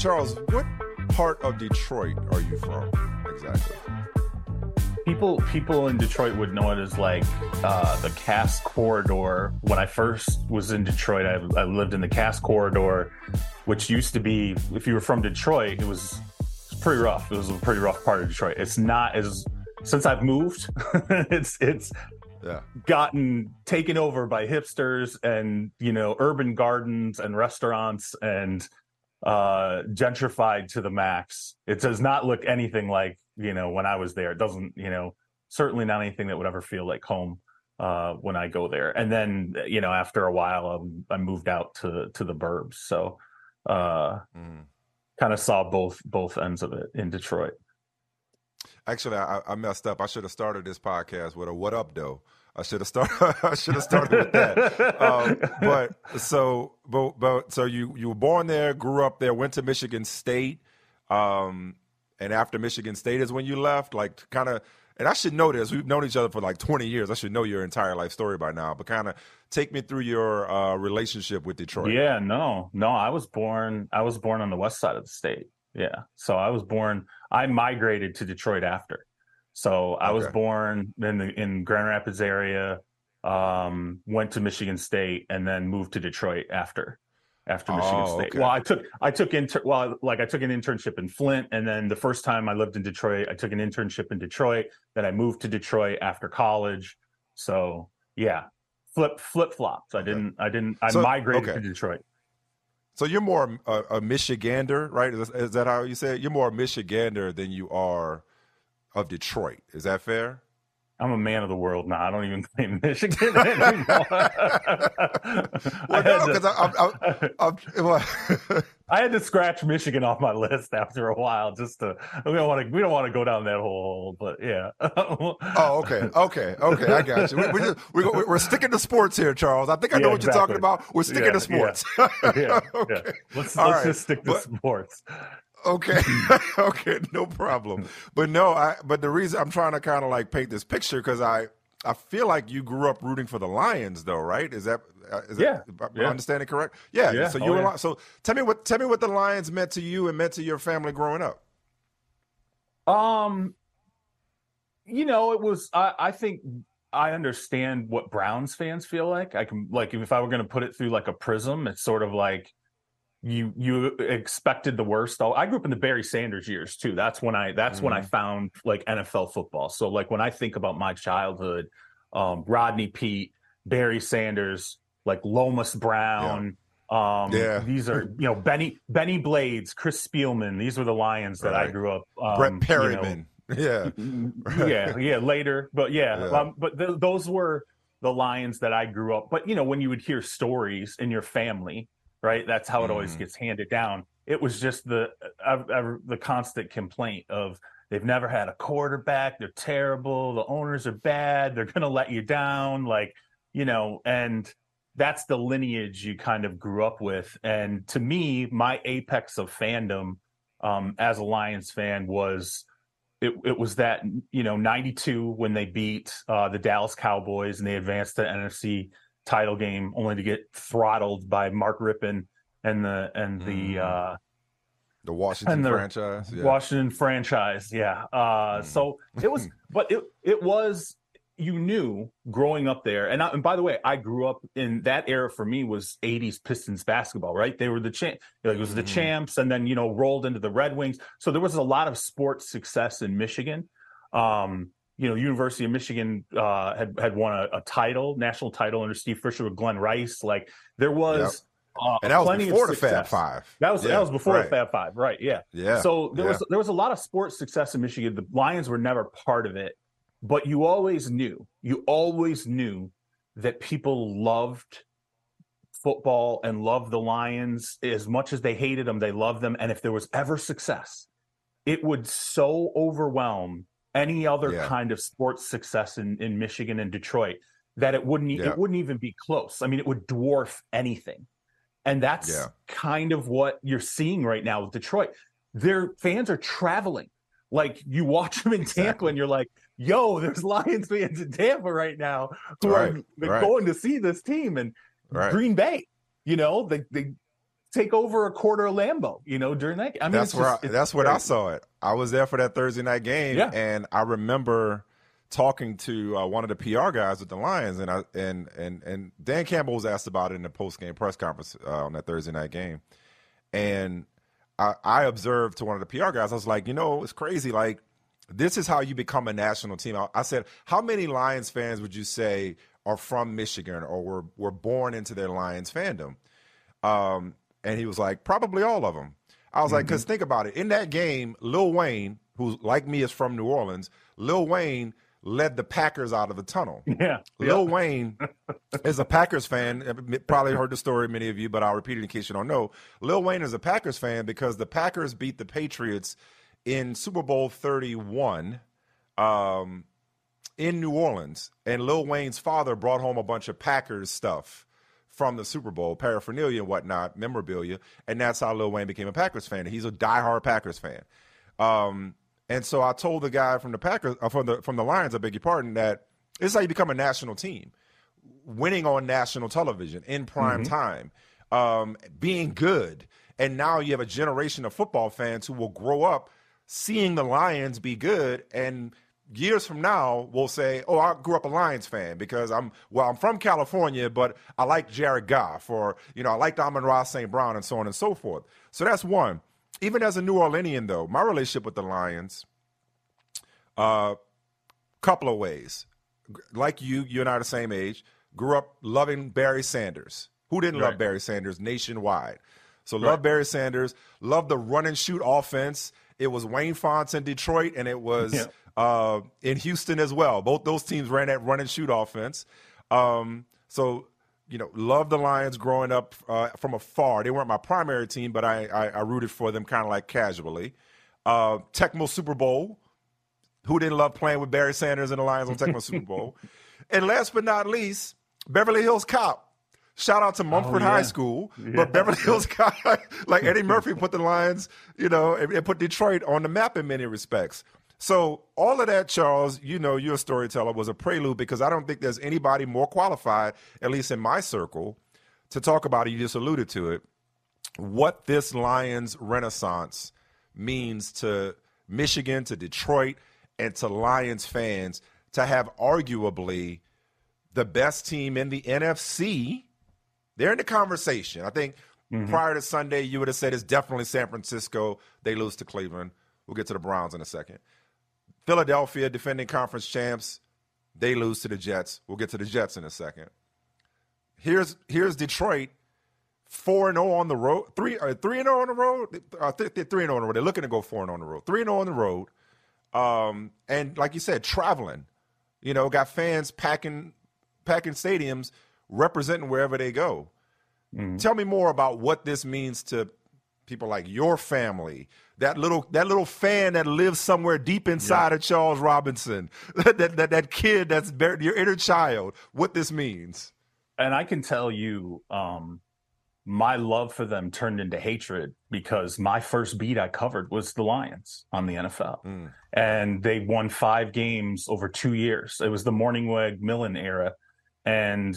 Charles, what part of Detroit are you from exactly? People people in Detroit would know it as like uh, the Cass Corridor. When I first was in Detroit, I, I lived in the Cass Corridor, which used to be, if you were from Detroit, it was, pretty rough. It was a pretty rough part of Detroit. It's not as since I've moved, it's it's Yeah. gotten taken over by hipsters and you know urban gardens and restaurants and uh gentrified to the max it does not look anything like you know when i was there it doesn't you know certainly not anything that would ever feel like home uh when i go there and then you know after a while um, i moved out to to the burbs so uh Mm. kind of saw both both ends of it in detroit Actually, I, I messed up. I should have started this podcast with a "What up, though." I should have started. I should have started with that. Um, but so, but, but so you you were born there, grew up there, went to Michigan State, um, and after Michigan State is when you left. Like, kind of. And I should know this. We've known each other for like 20 years. I should know your entire life story by now. But kind of take me through your uh, relationship with Detroit. Yeah, no, no. I was born. I was born on the west side of the state. Yeah, so I was born. I migrated to Detroit after. So I was born in the in Grand Rapids area. Um, went to Michigan State and then moved to Detroit after. After Michigan Oh, State. okay. Well, I took I took inter well like I took an internship in Flint, and then the first time I lived in Detroit, I took an internship in Detroit. Then I moved to Detroit after college. So yeah, flip flip flops. I didn't I didn't I So- migrated okay. to Detroit. So you're more a, a Michigander, right? Is, is that how you say it? You're more a Michigander than you are of Detroit. Is that fair? I'm a man of the world now. I don't even claim Michigan anymore. I, Well, had no, to, because I'm, I'm, well, I had to scratch Michigan off my list after a while, just to. We don't want to. We don't want to go down that hole, but yeah. oh, okay, okay, okay. I got you. We, we just, we, we're sticking to sports here, Charles. I think I know Yeah, what you're talking about. We're sticking Yeah, to sports. yeah, yeah. okay. Let's All let's right, just stick to but- sports. Okay. okay. No problem. But no, I. But the reason I'm trying to kind of like paint this picture because I I feel like you grew up rooting for the Lions, though, right? Is that uh, Yeah, that, am I yeah. understanding correct? Yeah. Yeah, So oh, you were yeah. So tell me what tell me what the Lions meant to you and meant to your family growing up. Um, you know, it was. I, I think I understand what Browns fans feel like. I can like if I were going to put it through like a prism, it's sort of like you you expected the worst. I grew up in the Barry Sanders years too. That's when I that's when I found like NFL football. So like when I think about my childhood, um, Rodney Peete, Barry Sanders, like Lomas Brown. Um, Yeah. these are you know Benny Bennie Blades, Chris Spielman. These were the Lions that I grew up. Um, Brett you know, Perriman. yeah. yeah, yeah, later, but yeah, Yeah. Um, but th- those were the Lions that I grew up. But you know, when you would hear stories in your family, right? That's how it always Mhm. gets handed down. It was just the the constant complaint of they've never had a quarterback. They're terrible. The owners are bad. They're going to let you down. Like you know, and that's the lineage you kind of grew up with. And to me, my apex of fandom um, as a Lions fan was it, it was that you know 92 when they beat uh, the Dallas Cowboys and they advanced to the NFC title game only to get throttled by Mark Rypien and the and the Mm. uh, The Washington And the franchise. Yeah. Washington franchise. Yeah. Uh, Mm. So it was, but it it was, you knew growing up there, and, I, and by the way, I grew up in that era. For me, was '80s Pistons basketball. Right, they were the champ. Like, it was the mm-hmm. champs, and then you know rolled into the Red Wings. So there was a lot of sports success in Michigan. Um, you know, University of Michigan uh, had had won a, a, title, national title under Steve Fisher with Glen Rice. Like there was. Yep. Uh, and that was before the Fab Five. That was yeah, that was before right. the Fab Five, right? Yeah, yeah. So there yeah. was there was a lot of sports success in Michigan. The Lions were never part of it, but you always knew, you always knew that people loved football and loved the Lions as much as they hated them. They loved them, and if there was ever success, it would so overwhelm any other yeah. kind of sports success in, in Michigan and Detroit that it wouldn't yeah. it wouldn't even be close. I mean, it would dwarf anything. And that's yeah. kind of what you're seeing right now with Detroit. Their fans are traveling. Like you watch them in exactly. Tampa and you're like, yo, there's Lions fans in Tampa right now who right. are right. going to see this team. And right. Green Bay, you know, they, they take over a quarter of Lambeau, you know, during that. I mean, that's where just, I, that's what I saw it. I was there for that Thursday night game, yeah. and I remember talking to uh, one of the PR guys with the Lions, and I and and and Dan Campbell was asked about it in the post game press conference uh, on that Thursday night game, and I, I observed to one of the PR guys, I was like, you know, it's crazy, like. This is how you become a national team. I, I said, how many Lions fans would you say are from Michigan or were were born into their Lions fandom? Um, and he was like, probably all of them. I was mm-hmm. like, because think about it. In that game, Lil Wayne, who like me is from New Orleans, Lil Wayne led the Packers out of the tunnel. Yeah. Lil. Wayne is a Packers fan. Probably heard the story, many of you, but I'll repeat it in case you don't know. Lil Wayne is a Packers fan because the Packers beat the Patriots in Super Bowl 31 um, in New Orleans. And Lil Wayne's father brought home a bunch of Packers stuff from the Super Bowl, paraphernalia and whatnot, memorabilia, and that's how Lil Wayne became a Packers fan. He's a diehard Packers fan. Um, and so I told the guy from the Packers, uh, from the from the Lions, I beg your pardon, that this is how you become a national team, winning on national television in prime mm-hmm. time, um, being good, and now you have a generation of football fans who will grow up seeing the Lions be good and years from now we'll say, "Oh, I grew up a Lions fan because I'm well, I'm from California, but I like Jared Goff, or you know, I like Amon-Ra St. Brown, and so on and so forth." So that's one. Even as a New Orleanian, though, my relationship with the Lions, a uh, couple of ways. Like you, you and I are the same age. Grew up loving Barry Sanders. Who didn't right. love Barry Sanders nationwide? So right. love Barry Sanders. Love the run and shoot offense. It was Wayne Fontes in Detroit, and it was yeah uh, in Houston as well. Both those teams ran that run and shoot offense. Um, so, you know, love the Lions growing up uh, from afar. They weren't my primary team, but I, I, I rooted for them kind of like casually. Uh, Tecmo Super Bowl. Who didn't love playing with Barry Sanders and the Lions on Tecmo Super Bowl? And last but not least, Beverly Hills Cop. Shout out to Mumford oh, yeah. High School, yeah. but Beverly Hills Cop, like Eddie Murphy put the Lions, you know, and, and put Detroit on the map in many respects. So all of that, Charles, you know, you're a storyteller, was a prelude because I don't think there's anybody more qualified, at least in my circle, to talk about it. You just alluded to it. What this Lions renaissance means to Michigan, to Detroit, and to Lions fans to have arguably the best team in the NFC. They're in the conversation. I think mm-hmm. prior to Sunday, you would have said it's definitely San Francisco. They lose to Cleveland. We'll get to the Browns in a second. Philadelphia, defending conference champs, they lose to the Jets. We'll get to the Jets in a second. Here's here's Detroit, four and zero oh on the road, three uh, three and zero oh on the road, uh, th- th- three and zero on the road. They're looking to go four and on the road, three and zero on the road, um, and like you said, traveling. You know, got fans packing packing stadiums, representing wherever they go. Mm-hmm. Tell me more about what this means to people like your family, that little that little fan that lives somewhere deep inside yeah. of Charles Robinson, that, that that kid that's buried, your inner child, what this means. And I can tell you, um, my love for them turned into hatred because my first beat I covered was the Lions on the NFL, mm. and they won five games over two years. It was the Mornhinweg Millen era, and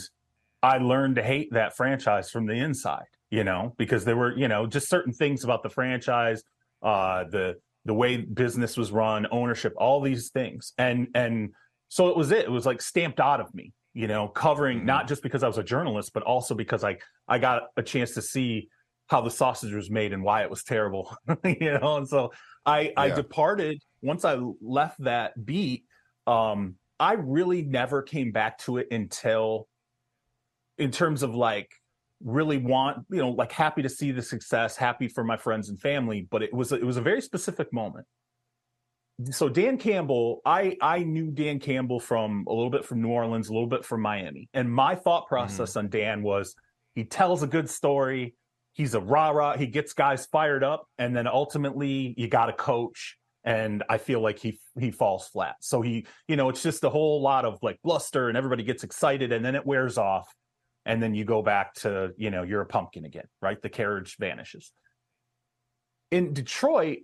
I learned to hate that franchise from the inside. You know, because there were you know just certain things about the franchise uh, the the way business was run, ownership, all these things, and and so it was it. It was like stamped out of me, you know, covering Mhm. not just because I was a journalist, but also because I I got a chance to see how the sausage was made and why it was terrible, you know. And so I I departed once I left that beat. Um, I really never came back to it until, in terms of like really want you know like happy to see the success happy for my friends and family but it was it was a very specific moment. So Dan Campbell, I I knew Dan Campbell from a little bit from New Orleans, a little bit from Miami, and my thought mm-hmm. process on Dan was he tells a good story, he's a rah rah, he gets guys fired up, and then ultimately you got to coach, and I feel like he he falls flat. So he, you know, it's just a whole lot of like bluster, and everybody gets excited, and then it wears off, and then you go back to you know you're a pumpkin again, right? The carriage vanishes. In Detroit,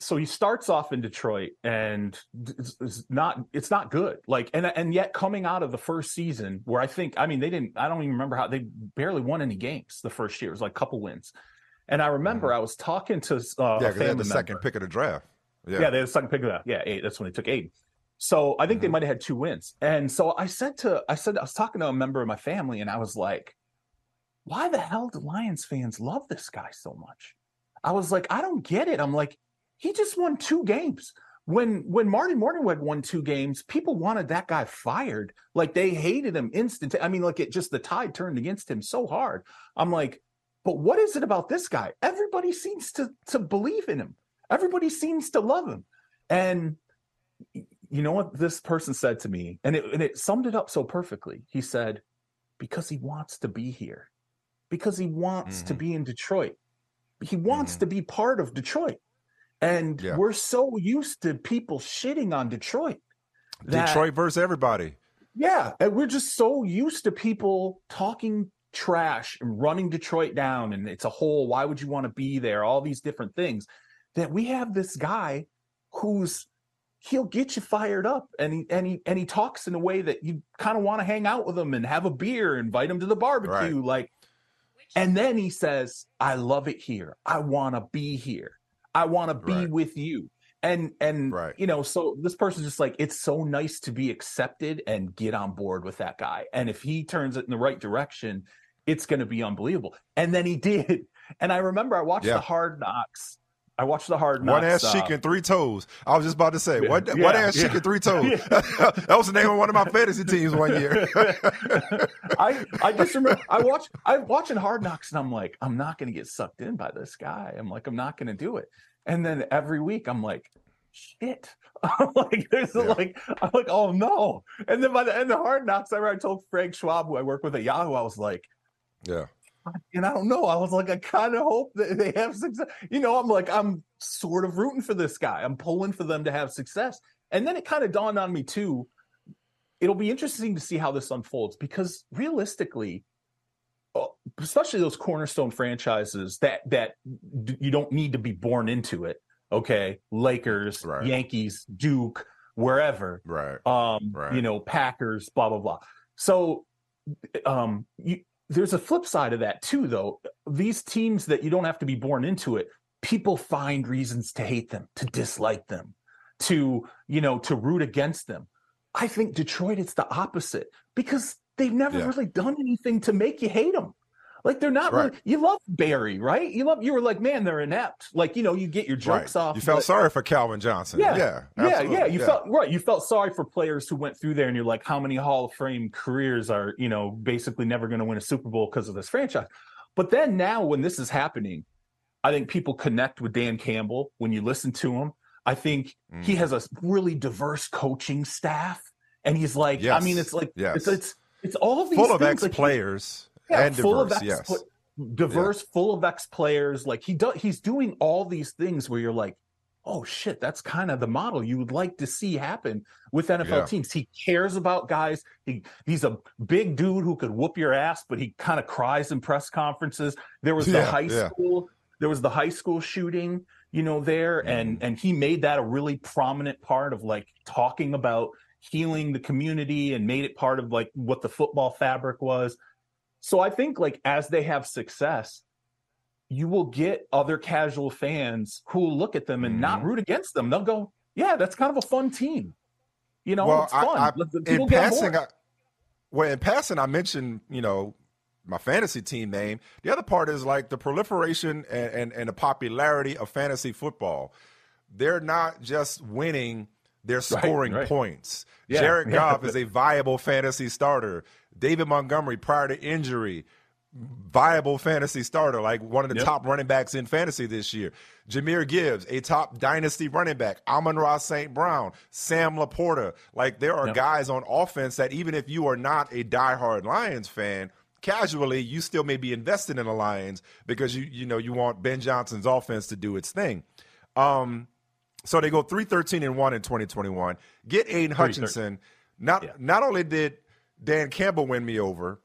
so he starts off in Detroit and it's, it's not it's not good. Like and and yet coming out of the first season where I think I mean they didn't I don't even remember how they barely won any games the first year. It was like a couple wins. And I remember I was talking to uh, yeah, they had the second pick of the draft. Yeah. Yeah, they had the second pick of that. Yeah, eight. That's when they took eight. So I think they Mhm. might have had two wins. And so I said to I said I was talking to a member of my family and I was like, why the hell do Lions fans love this guy so much? I was like, I don't get it. I'm like, he just won two games. When when Marty Mornhinweg won two games, people wanted that guy fired. Like they hated him instant. I mean, like it just the tide turned against him so hard. I'm like, but what is it about this guy? Everybody seems to to believe in him. Everybody seems to love him. And you know what this person said to me, and it and it summed it up so perfectly. He said, because he wants to be here, because he wants to Mhm. be in Detroit. He wants Mhm. to be part of Detroit. And Yeah. we're so used to people shitting on Detroit. that- Detroit versus everybody. Yeah. And we're just so used to people talking trash and running Detroit down. And it's a whole, why would you want to be there? All these different things that we have this guy who's he'll get you fired up and he and he and he talks in a way that you kind of want to hang out with him and have a beer, invite him to the barbecue. Like and then he says, I love it here. I want to be here. I want to be Right. with you. And and Right. you know, so this person's just like, it's so nice to be accepted and get on board with that guy. And if he turns it in the right direction, it's going to be unbelievable. And then he did. And I remember I watched Yeah. the Hard Knocks. I watched the Hard Knocks. One ass uh, cheek and three toes. I was just about to say, Yeah, one, yeah, one ass yeah. and three toes. that was the name of one of my fantasy teams one year. I I just remember I watch I'm watching Hard Knocks and I'm like I'm not going to get sucked in by this guy. I'm like I'm not going to do it. And then every week I'm like shit. I'm like there's Yeah. like I'm like oh no. And then by the end of Hard Knocks I remember I told Frank Schwab who I work with at Yahoo I was like yeah. And I don't know. I was like, I kind of hope that they have success. You know, I'm like, I'm sort of rooting for this guy. I'm pulling for them to have success. And then it kind of dawned on me too. It'll be interesting to see how this unfolds because realistically, uh, especially those cornerstone franchises that that you don't need to be born into it. Okay, Lakers, Right. Yankees, Duke, wherever Right. um Right. you know packers blah blah blah so um you, there's a flip side of that too though. These teams that you don't have to be born into it people find reasons to hate them to dislike them to you know to root against them. I think detroit it's the opposite because they've never Yeah. really done anything to make you hate them like they're not Right. really you love barry right you love you were like man they're inept like you know you get your jokes right. off You felt but- sorry for Calvin Johnson. Yeah. Yeah. yeah, absolutely. yeah. You felt right. You felt sorry for players who went through there, and you're like, how many Hall of Fame careers are you know basically never going to win a Super Bowl because of this franchise? But then now, when this is happening, I think people connect with Dan Campbell when you listen to him. I think he Mm. has a really diverse coaching staff, and he's like, I mean, it's like Yes. it's it's it's all of these full of ex like, players yeah, and full diverse. of yes. ex diverse, full of ex players. Like he does, he's doing all these things where you're like, oh shit, that's kind of the model you would like to see happen with NFL Yeah. teams. He cares about guys. He he's a big dude who could whoop your ass, but he kind of cries in press conferences. There was the Yeah, high yeah. school, there was the high school shooting, you know, there, and Mm-hmm. and he made that a really prominent part of like talking about healing the community and made it part of like what the football fabric was. So I think like as they have success, you will get other casual fans who will look at them and not Mhm. root against them. They'll go, "Yeah, that's kind of a fun team." You know, well, it's fun. I, I, in passing. I, well, in passing, I mentioned you know my fantasy team name. The other part is like the proliferation and, and, and the popularity of fantasy football. They're not just winning; they're scoring right. points. Yeah, Jared yeah. Goff is a viable fantasy starter. David Montgomery, prior to injury, viable fantasy starter, like one of the Yep. top running backs in fantasy this year. Jahmyr Gibbs, a top dynasty running back. Amon-Ra St. Brown, Sam LaPorta. Like there are Yep. guys on offense that even if you are not a diehard Lions fan, casually you still may be invested in the Lions because you you know you want Ben Johnson's offense to do its thing. Um, so they go 313 and 1 in 2021. Get Aidan Hutchinson. Not Yeah. not only did Dan Campbell win me over,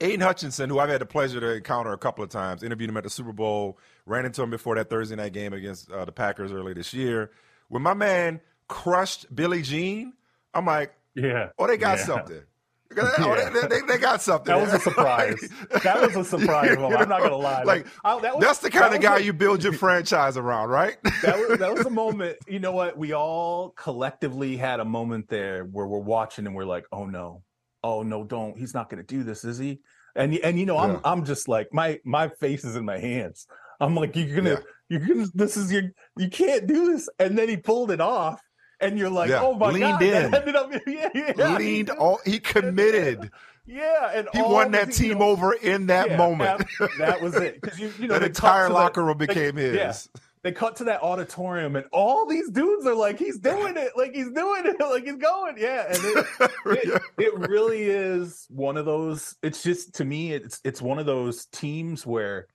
Aidan Hutchinson, who I've had the pleasure to encounter a couple of times, interviewed him at the Super Bowl, ran into him before that Thursday night game against uh, the Packers early this year. When my man crushed Billie Jean, I'm like, yeah. oh, they got Yeah. something. Oh, they, they, they got something. That was a surprise. That was a surprise. Well, I'm not gonna lie. Like, I- that was- that's the kind that of guy a- you build your franchise around, right? that was that was a moment. You know what? We all collectively had a moment there where we're watching and we're like, "Oh no, oh no, don't! He's not going to do this, is he?" And and you know, I'm Yeah. I'm just like my my face is in my hands. I'm like, "You're gonna, Yeah. you're gonna, this is your, you can't do this." And then he pulled it off, and you're like, Yeah. "Oh my Leaned god!" that in. ended up, yeah, yeah, Leaned all he committed. yeah, and He won that te- you team know, over in that moment. ab- that was it. Because you, you know, that entire locker room they- became his. They cut to that auditorium and all these dudes are like he's doing it. Like he's doing it. Like he's going. Yeah. And it, it, it really is one of those it's just to me it's it's one of those teams where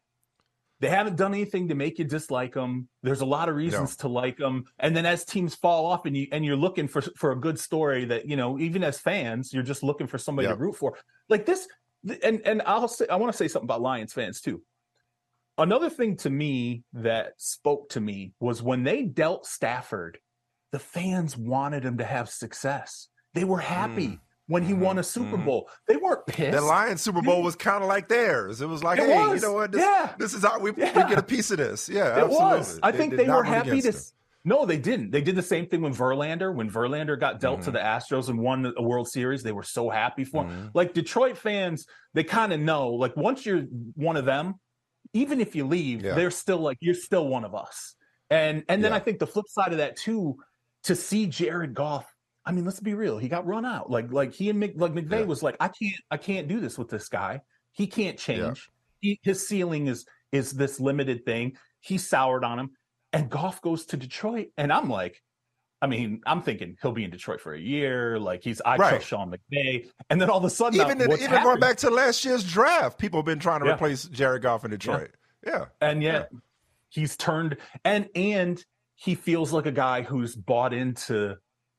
they haven't done anything to make you dislike them there's a lot of reasons to like them and then as teams fall off and you and you're looking for for a good story that you know even as fans you're just looking for somebody Yep. to root for. Like this and and I'll say I want to say something about Lions fans too Another thing to me that spoke to me was when they dealt Stafford, the fans wanted him to have success. They were happy Mm. when he won a Super Bowl. They weren't pissed. The Lions Super Bowl was kind of like theirs. It was like, It hey, was. you know what? This, Yeah. this is how we, Yeah. we get a piece of this. Yeah, it absolutely. was. I think they were happy to. No, they didn't. They did the same thing when Verlander. When Verlander got dealt Mm-hmm. to the Astros and won a World Series, they were so happy for him. Mhm. Like Detroit fans, they kind of know. Like once you're one of them, even if you leave, Yeah. they're still like you're still one of us. And and then Yeah. I think the flip side of that too, to see Jared Goff. I mean, let's be real. He got run out. Like like he and Mc, like McVay Yeah. was like, I can't I can't do this with this guy. He can't change. He, his ceiling is is this limited thing. He soured on him, and Goff goes to Detroit, and I'm like, I mean, I'm thinking he'll be in Detroit for a year. Like he's I Right. trust Sean McVay, and then all of a sudden, Even, now, in, even going back to last year's draft, people have been trying to Yeah. replace Jared Goff in Detroit. Yeah. and yet he's turned and and he feels like a guy who's bought into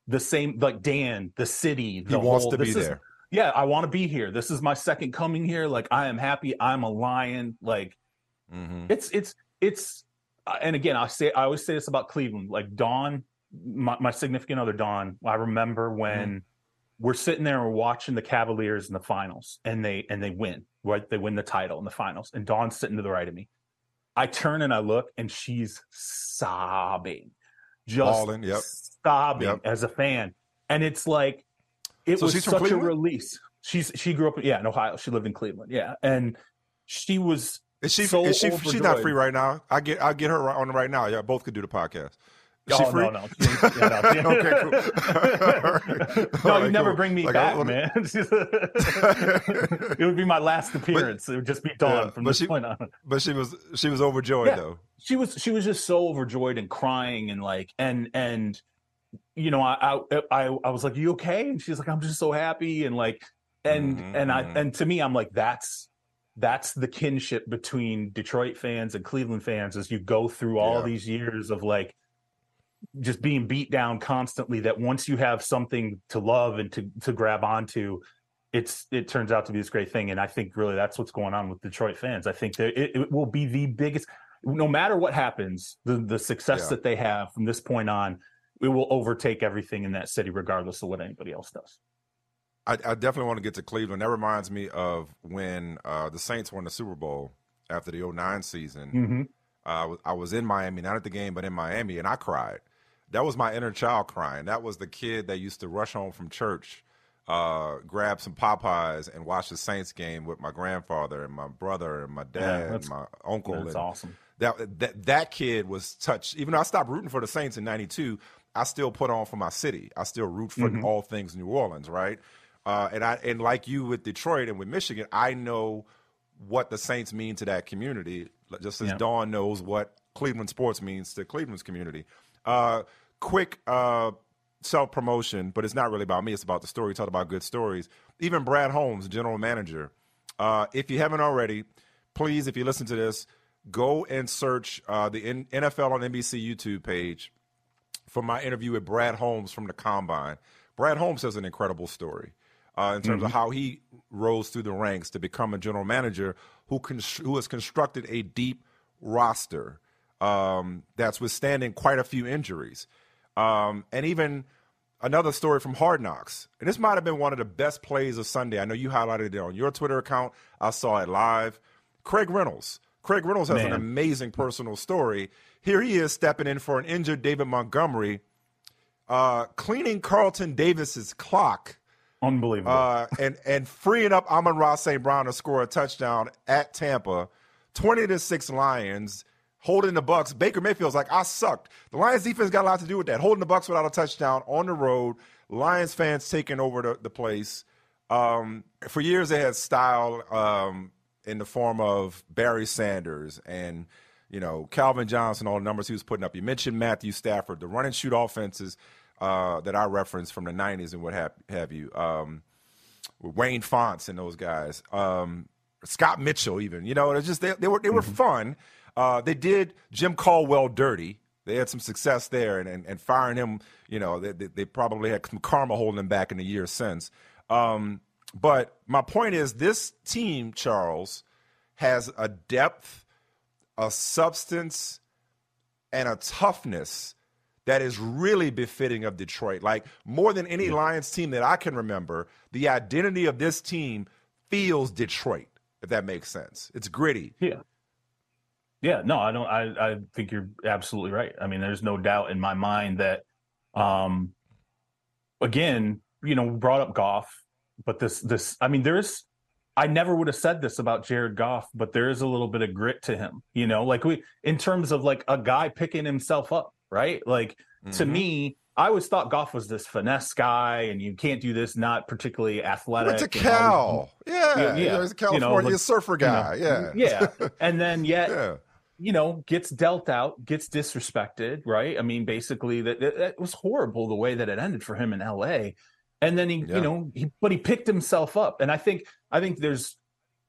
the same like Dan, the city. He wants whole- to be is- there. yeah, I want to be here. This is my second coming here. Like I am happy. I'm a lion. Like Mhm. it's it's it's uh, and again i say i always say this about cleveland like dawn my, my significant other dawn i remember when mm-hmm. we're sitting there and we're watching the cavaliers in the finals and they and they win right they win the title in the finals and dawn's sitting to the right of me i turn and i look and she's sobbing just Bawling, yep. sobbing Yep. as a fan and it's like it So was such a release she's she grew up yeah in ohio she lived in cleveland yeah and she was Is she? so is she? She's not free right now. I get. I get her on right now. Yeah, both could do the podcast. Is oh no, no, She ain't- yeah, no. Okay, cool. no, All you right, never cool. bring me Like, back, wanna- man. it would be my last appearance. it would just be Dawn Yeah, from but this she- point on. But she was. She was overjoyed Yeah. though. She was she was just so overjoyed and crying and like and and you know I I I, I was like, "You okay?" And she's like, "I'm just so happy." And like and Mhm, and I mhm. and to me, I'm like, that's that's the kinship between Detroit fans and Cleveland fans as you go through all Yeah. these years of like just being beat down constantly that once you have something to love and to to grab onto it's it turns out to be this great thing and i think really that's what's going on with detroit fans i think that it, it will be the biggest no matter what happens the the success Yeah. that they have from this point on it will overtake everything in that city regardless of what anybody else does I, I definitely want to get to Cleveland. That reminds me of when uh, the Saints won the Super Bowl after the 09 season. mm-hmm. Uh, I was- I was in Miami, not at the game, but in Miami, and I cried. That was my inner child crying. That was the kid that used to rush home from church, uh, grab some Popeyes and watch the Saints game with my grandfather and my brother and my dad Yeah, and my uncle. That's and awesome. That, that that kid was touched. Even though I stopped rooting for the Saints in '92, I still put on for my city. I still root for Mm-hmm. all things New Orleans, right? Uh, and I and like you with Detroit and with Michigan, I know what the Saints mean to that community, just as Yeah. Dawn knows what Cleveland sports means to Cleveland's community. Uh, quick uh, self promotion, but it's not really about me. It's about the story. Talk about good stories. Even Brad Holmes, general manager. Uh, if you haven't already, please, if you listen to this, go and search uh, the N- NFL on NBC YouTube page for my interview with Brad Holmes from the Combine. Brad Holmes has an incredible story uh, in terms of how he rose through the ranks to become a general manager who con- who has constructed a deep roster um, that's withstanding quite a few injuries, um, and even another story from Hard Knocks. And this might have been one of the best plays of Sunday. I know you highlighted it on your Twitter account. I saw it live. Craig Reynolds. Craig Reynolds has an amazing personal story. Here he is stepping in for an injured David Montgomery, uh, cleaning Carlton Davis's clock Unbelievable. uh, and and freeing up Amon-Ra St. Brown to score a touchdown at Tampa, twenty to six Lions, holding the Bucks. Baker Mayfield's like, I sucked. The Lions defense got a lot to do with that. Holding the Bucks without a touchdown on the road. Lions fans taking over the, the place. Um, for years, they had style um, in the form of Barry Sanders and you know Calvin Johnson, all the numbers he was putting up. You mentioned Matthew Stafford, the run and shoot offenses uh, that I referenced from the '90s and what have, have you. Um, with Wayne Fontes and those guys, um, Scott Mitchell, even you know, it's just they, they were they were fun. Uh, they did Jim Caldwell dirty. They had some success there, and and, and firing him, you know, they, they, probably had some karma holding them back in the years since. Um, but my point is, this team, Charles, has a depth, a substance, and a toughness that is really befitting of Detroit. Like more than any Lions team that I can remember, the identity of this team feels Detroit, if that makes sense. It's gritty. Yeah. Yeah, no, I don't I, I think you're absolutely right. I mean, there's no doubt in my mind that um again, you know, we brought up Goff, but this this I mean, there's I never would have said this about Jared Goff, but there is a little bit of grit to him, you know, like we in terms of like a guy picking himself up, right? Like to Mhm. me, I always thought Goff was this finesse guy, and you can't do this, not particularly athletic. Went to and all Cal. Yeah, Yeah, yeah. He's a You know, California like, surfer guy. yeah. yeah. And then yet yeah. You know, gets dealt out, gets disrespected, right? I mean, basically, that that, that was horrible the way that it ended for him in L.A. And then he, Yeah. you know, he but he picked himself up, and I think I think there's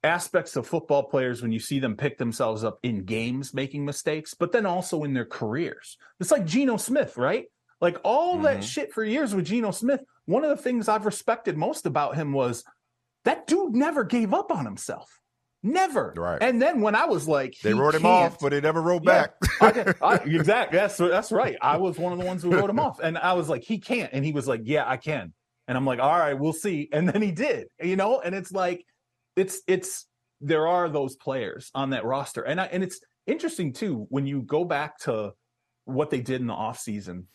aspects of football players when you see them pick themselves up in games making mistakes, but then also in their careers. It's like Geno Smith, right? Like all that Mhm. shit for years with Geno Smith. One of the things I've respected most about him was that dude never gave up on himself. Never. Right. And then when I was like, They he wrote him off, but they never wrote Yeah, back. I, I, exactly. That's that's right. I was one of the ones who wrote him off, and I was like, he can't, and he was like, yeah, I can, and I'm like, all right, we'll see, and then he did, you know, and it's like, it's it's there are those players on that roster, and I, and it's interesting too when you go back to what they did in the off season,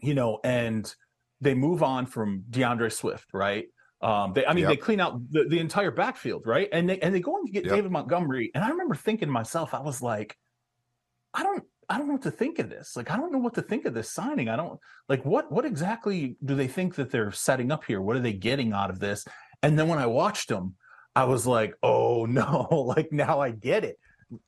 you know, and they move on from DeAndre Swift, right? Um, they, I mean, Yep. they clean out the, the entire backfield, right? And they and they go and get Yep. David Montgomery, and I remember thinking to myself, I was like, I don't, I don't know what to think of this. Like, I don't know what to think of this signing. I don't like what, what exactly do they think that they're setting up here? What are they getting out of this? And then when I watched them, I was like, oh no, like now I get it.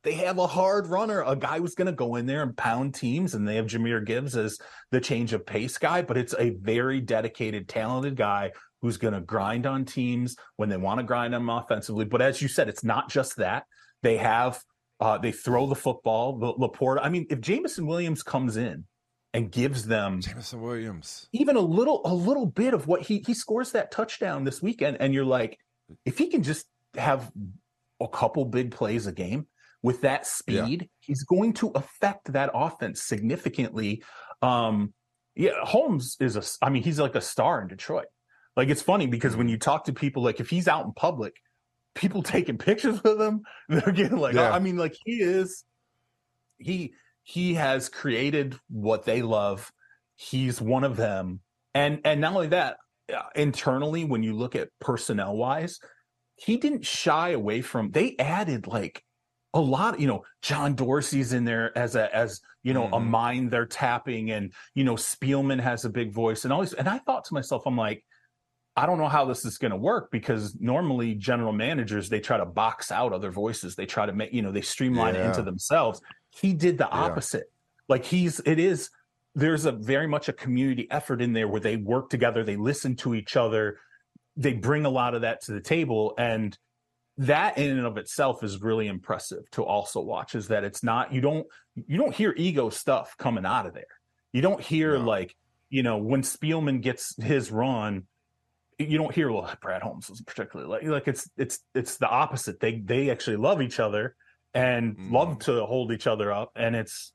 They have a hard runner, a guy who's going to go in there and pound teams, and they have Jahmyr Gibbs as the change of pace guy, but it's a very dedicated, talented guy who's going to grind on teams when they want to grind them offensively. But as you said, it's not just that. They have uh, they throw the football. The LaPorta. I mean, if Jameson Williams comes in and gives them Jameson Williams. even a little a little bit of what he he scores that touchdown this weekend, and you're like, if he can just have a couple big plays a game with that speed, he's going to affect that offense significantly. Um, yeah, Holmes is a. I mean, he's like a star in Detroit. Like it's funny because when you talk to people, like if he's out in public, people taking pictures with him, they're getting like, Yeah. I mean, like he is, he he has created what they love. he's one of them. And and not only that, uh, internally, when you look at personnel wise, he didn't shy away from. They added like a lot. You know, John Dorsey's in there as a as you know mm-hmm. a mind they're tapping, and you know Spielman has a big voice and all these. And I thought to myself, I'm like. I don't know how this is going to work because normally general managers they try to box out other voices. They try to make you know they streamline yeah. it into themselves. He did the opposite. Yeah. Like he's it is there's a very much a community effort in there where they work together, they listen to each other, they bring a lot of that to the table and that in and of itself is really impressive to also watch is that it's not you don't you don't hear ego stuff coming out of there. You don't hear no. like, you know, when Spielman gets his run, you don't hear well Brad Holmes was particularly like like it's it's it's the opposite. They they actually love each other and mm. love to hold each other up and it's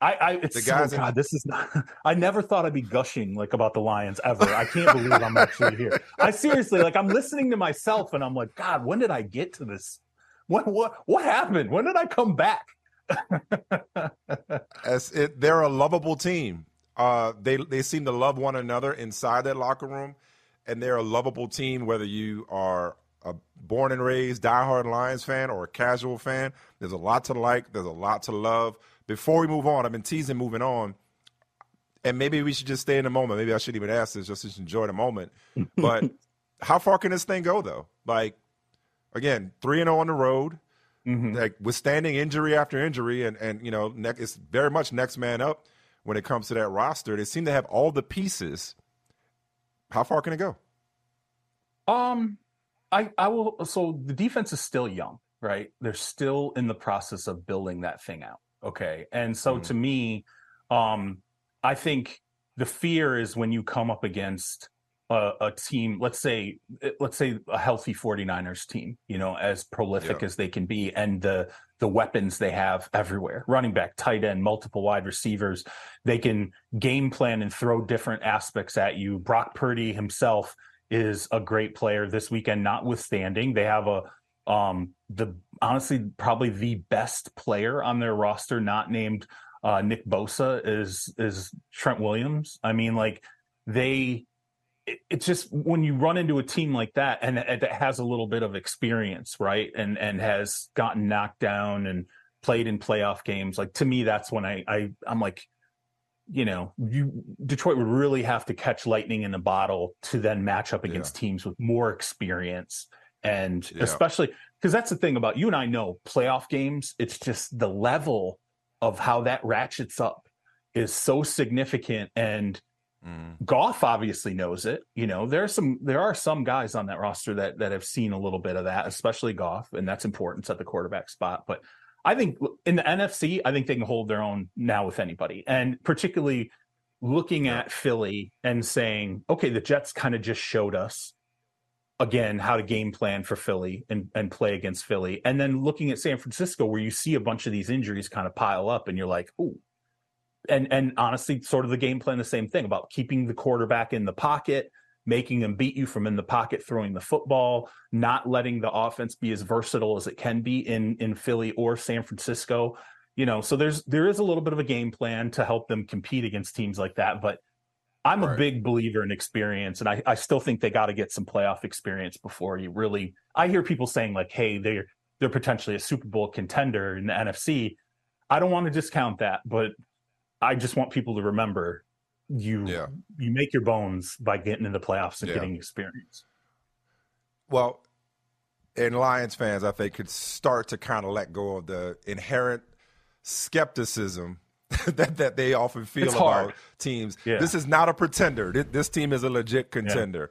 I, I it's the guys so, God, this is not. I never thought I'd be gushing like about the Lions ever. I can't believe I'm actually here. I seriously like I'm listening to myself and I'm like, God, when did I get to this? What what what happened? When did I come back? As it, they're a lovable team. Uh, they they seem to love one another inside that locker room, and they're a lovable team. Whether you are a born and raised diehard Lions fan or a casual fan, there's a lot to like. There's a lot to love before we move on, I've been teasing moving on, and maybe we should just stay in the moment. Maybe I shouldn't even ask this, just to enjoy the moment. But how far can this thing go, though? Like, again, three and zero oh on the road, mm-hmm. like withstanding injury after injury, and and you know, ne- it's very much next man up when it comes to that roster. They seem to have all the pieces. How far can it go? Um, I I will. So the defense is still young, right? They're still in the process of building that thing out. Okay. And so mm. to me, um, I think the fear is when you come up against a, a, team, let's say, let's say a healthy 49ers team, you know, as prolific yeah. as they can be, and the the weapons they have everywhere, running back, tight end, multiple wide receivers, they can game plan and throw different aspects at you. Brock Purdy himself is a great player this weekend, notwithstanding. They have a um, the honestly probably the best player on their roster, not named uh, Nick Bosa, is is Trent Williams. I mean, like they, it's just when you run into a team like that and uh, that has a little bit of experience, right, and and has gotten knocked down and played in playoff games. Like to me, that's when I, I I'm like, you know, you Detroit would really have to catch lightning in a bottle to then match up against yeah. teams with more experience and yeah. especially because that's the thing about you and I know playoff games, it's just the level of how that ratchets up is so significant and mm. Goff obviously knows it. You know, there are some there are some guys on that roster that that have seen a little bit of that, especially Goff, and that's important at the quarterback spot. But I think in the NFC, I think they can hold their own now with anybody. And particularly looking at Philly and saying, okay, the Jets kind of just showed us again how to game plan for Philly and, and play against Philly. And then looking at San Francisco, where you see a bunch of these injuries kind of pile up, and you're like, oh. And and honestly, sort of the game plan, the same thing about keeping the quarterback in the pocket, making them beat you from in the pocket, throwing the football, not letting the offense be as versatile as it can be in in Philly or San Francisco. You know, so there's there is a little bit of a game plan to help them compete against teams like that, but I'm right. a big believer in experience, and I, I still think they got to get some playoff experience before you really. I hear people saying like, "Hey, they're they're potentially a Super Bowl contender in the NFC." I don't want to discount that, but I just want people to remember you yeah. you make your bones by getting in the playoffs and yeah. getting experience. Well, and Lions fans, I think, could start to kind of let go of the inherent skepticism that that they often feel it's about hard. teams. Yeah. This is not a pretender. This, this team is a legit contender.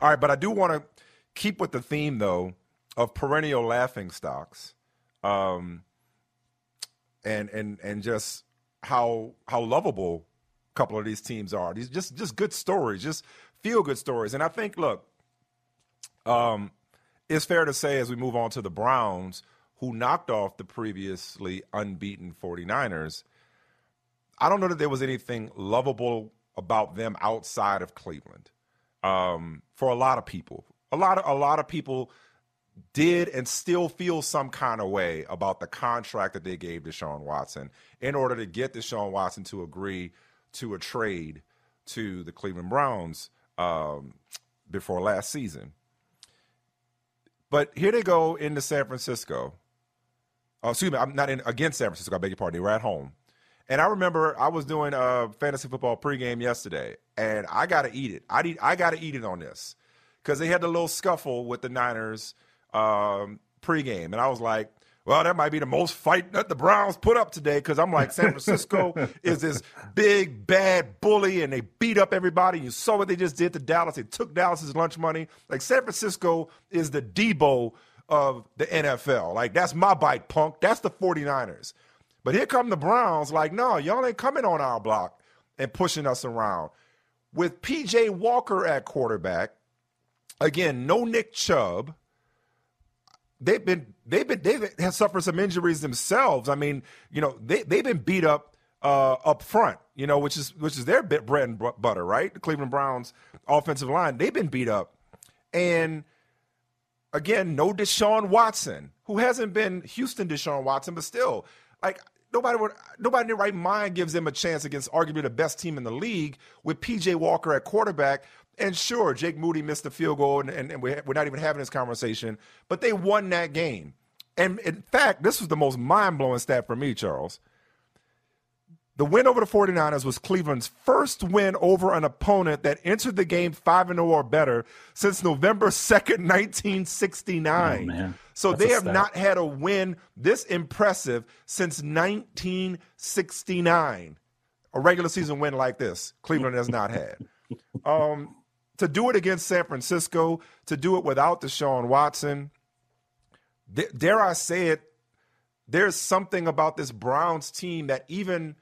All right, but I do want to keep with the theme though of perennial laughing stocks, um, and and and just how how lovable a couple of these teams are. These just just good stories, just feel good stories. And I think, look, um, it's fair to say as we move on to the Browns, who knocked off the previously unbeaten 49ers. I don't know that there was anything lovable about them outside of Cleveland um, for a lot of people. A lot of a lot of people did and still feel some kind of way about the contract that they gave to Sean Watson in order to get Deshaun Watson to agree to a trade to the Cleveland Browns um, before last season. But here they go into San Francisco. Oh, excuse me, I'm not in against San Francisco. I beg your pardon. They were at home. And I remember I was doing a fantasy football pregame yesterday, and I got to eat it. I need, I got to eat it on this because they had the little scuffle with the Niners um, pregame, and I was like, well, that might be the most fight that the Browns put up today because I'm like, San Francisco is this big, bad bully and they beat up everybody. You saw what they just did to Dallas. They took Dallas's lunch money. Like, San Francisco is the Deebo of the NFL. Like, that's my bite, punk. That's the 49ers. But here come the Browns, like, no, y'all ain't coming on our block and pushing us around. With PJ Walker at quarterback, again, no Nick Chubb they've been they've been they've have suffered some injuries themselves. I mean, you know, they they've been beat up uh, up front, you know, which is which is their bit bread and butter, right? The Cleveland Browns offensive line, they've been beat up. And again, no Deshaun Watson, who hasn't been Houston Deshaun Watson, but still, like nobody would nobody in their right mind gives them a chance against arguably the best team in the league with PJ Walker at quarterback and sure, Jake Moody missed a field goal, and, and, and we're not even having this conversation, but they won that game. And in fact, this was the most mind blowing stat for me, Charles. The win over the 49ers was Cleveland's first win over an opponent that entered the game 5 0 or better since November 2nd, 1969. Oh, so That's they have not had a win this impressive since 1969. A regular season win like this, Cleveland has not had. Um, to do it against San Francisco, to do it without Deshaun Watson, dare I say it, there's something about this Browns team that even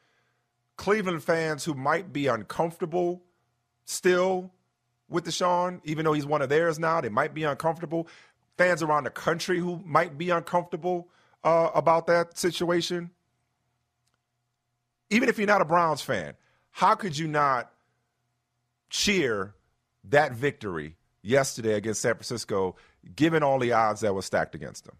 Cleveland fans who might be uncomfortable still with Deshaun, even though he's one of theirs now, they might be uncomfortable. Fans around the country who might be uncomfortable uh, about that situation. Even if you're not a Browns fan, how could you not cheer that victory yesterday against San Francisco, given all the odds that were stacked against them.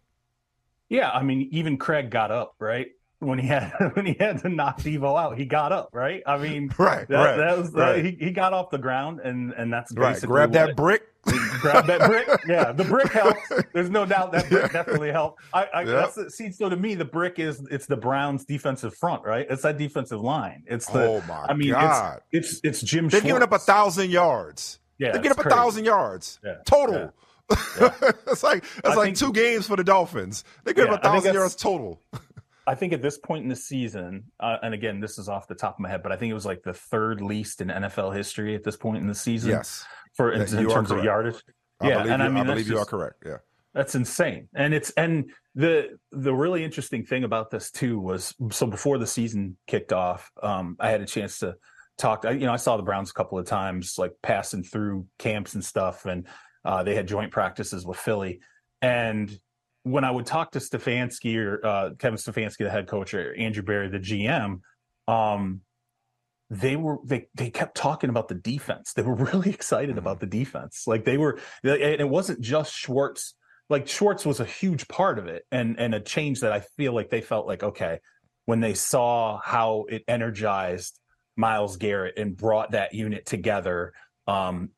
Yeah, I mean, even Craig got up, right? When he had when he had to knock Deebo out, he got up, right? I mean, right, that, right, that was uh, right. he, he got off the ground, and and that's right. Grab that it. brick. Grab that brick. Yeah, the brick helps. There's no doubt that brick definitely helped. I, I yep. that's the, see. So to me, the brick is it's the Browns' defensive front, right? It's that defensive line. It's the. Oh my I mean, God. It's it's, it's Jim. They're Schwartz. giving up a thousand yards. Yeah, they get up a thousand yards yeah. total. Yeah. it's like it's I like think, two games for the Dolphins. They give yeah, up a thousand yards total. I think at this point in the season, uh, and again, this is off the top of my head, but I think it was like the third least in NFL history at this point in the season. Yes, for in, in terms of yardage. I yeah, and you, I mean, I believe just, you are correct. Yeah, that's insane, and it's and the the really interesting thing about this too was so before the season kicked off, um, I had a chance to talked. You know, I saw the Browns a couple of times, like passing through camps and stuff, and uh, they had joint practices with Philly. And when I would talk to Stefanski or uh, Kevin Stefanski, the head coach, or Andrew Berry, the GM, um, they were they they kept talking about the defense. They were really excited mm-hmm. about the defense. Like they were, and it wasn't just Schwartz. Like Schwartz was a huge part of it, and and a change that I feel like they felt like okay when they saw how it energized Myles Garrett and brought that unit together. Um,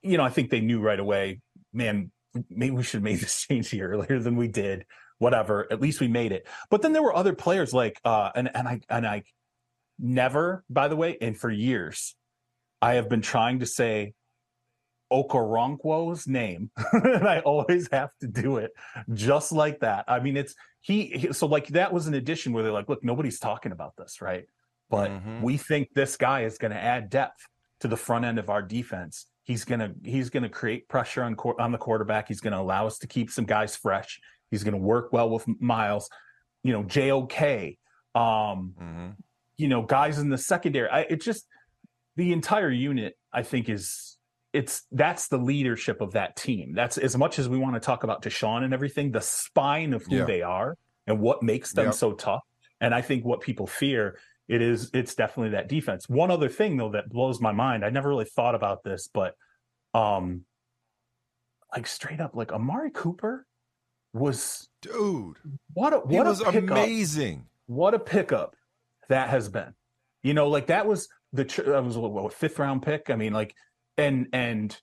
you know, I think they knew right away, man, maybe we should have made this change here earlier than we did. Whatever, at least we made it. But then there were other players like, uh, and and I and I never, by the way, and for years, I have been trying to say Okoronkwo's name, and I always have to do it just like that. I mean, it's he, he, So like that was an addition where they're like, look, nobody's talking about this, right? But mm-hmm. we think this guy is going to add depth to the front end of our defense. He's gonna he's gonna create pressure on on the quarterback. He's gonna allow us to keep some guys fresh. He's gonna work well with Myles. You know, JOK. Um, mm-hmm. You know, guys in the secondary. I, it just the entire unit. I think is it's that's the leadership of that team. That's as much as we want to talk about Deshaun and everything. The spine of who yeah. they are and what makes them yep. so tough. And I think what people fear it is it's definitely that defense. One other thing though that blows my mind, I never really thought about this, but um like straight up like Amari Cooper was dude. What a what was a amazing. What a pickup that has been. You know, like that was the that was what, what fifth round pick. I mean, like and and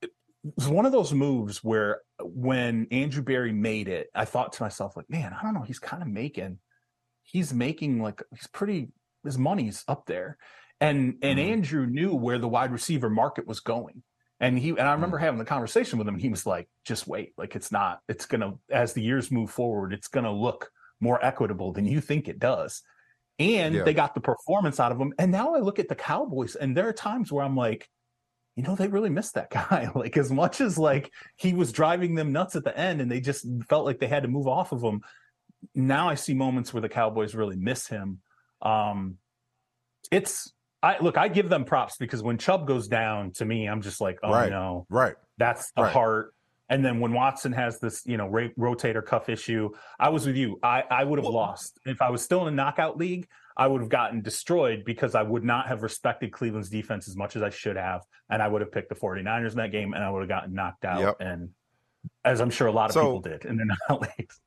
it was one of those moves where when Andrew Berry made it, I thought to myself, like, man, I don't know, he's kind of making he's making like he's pretty his money's up there. And and mm Andrew knew where the wide receiver market was going. And he and I remember mm having the conversation with him and he was like, just wait. Like it's not, it's gonna as the years move forward, it's gonna look more equitable than you think it does. And yeah. they got the performance out of him. And now I look at the Cowboys, and there are times where I'm like, you know, they really missed that guy. like as much as like he was driving them nuts at the end and they just felt like they had to move off of him now I see moments where the Cowboys really miss him. Um, it's I look, I give them props because when Chubb goes down, to me, I'm just like, oh right. no, right, that's the right. heart. And then when Watson has this, you know, ra- rotator cuff issue, I was with you. I I would have well, lost if I was still in a knockout league. I would have gotten destroyed because I would not have respected Cleveland's defense as much as I should have, and I would have picked the 49ers in that game, and I would have gotten knocked out. Yep. And as I'm sure a lot of so, people did in the knockout leagues.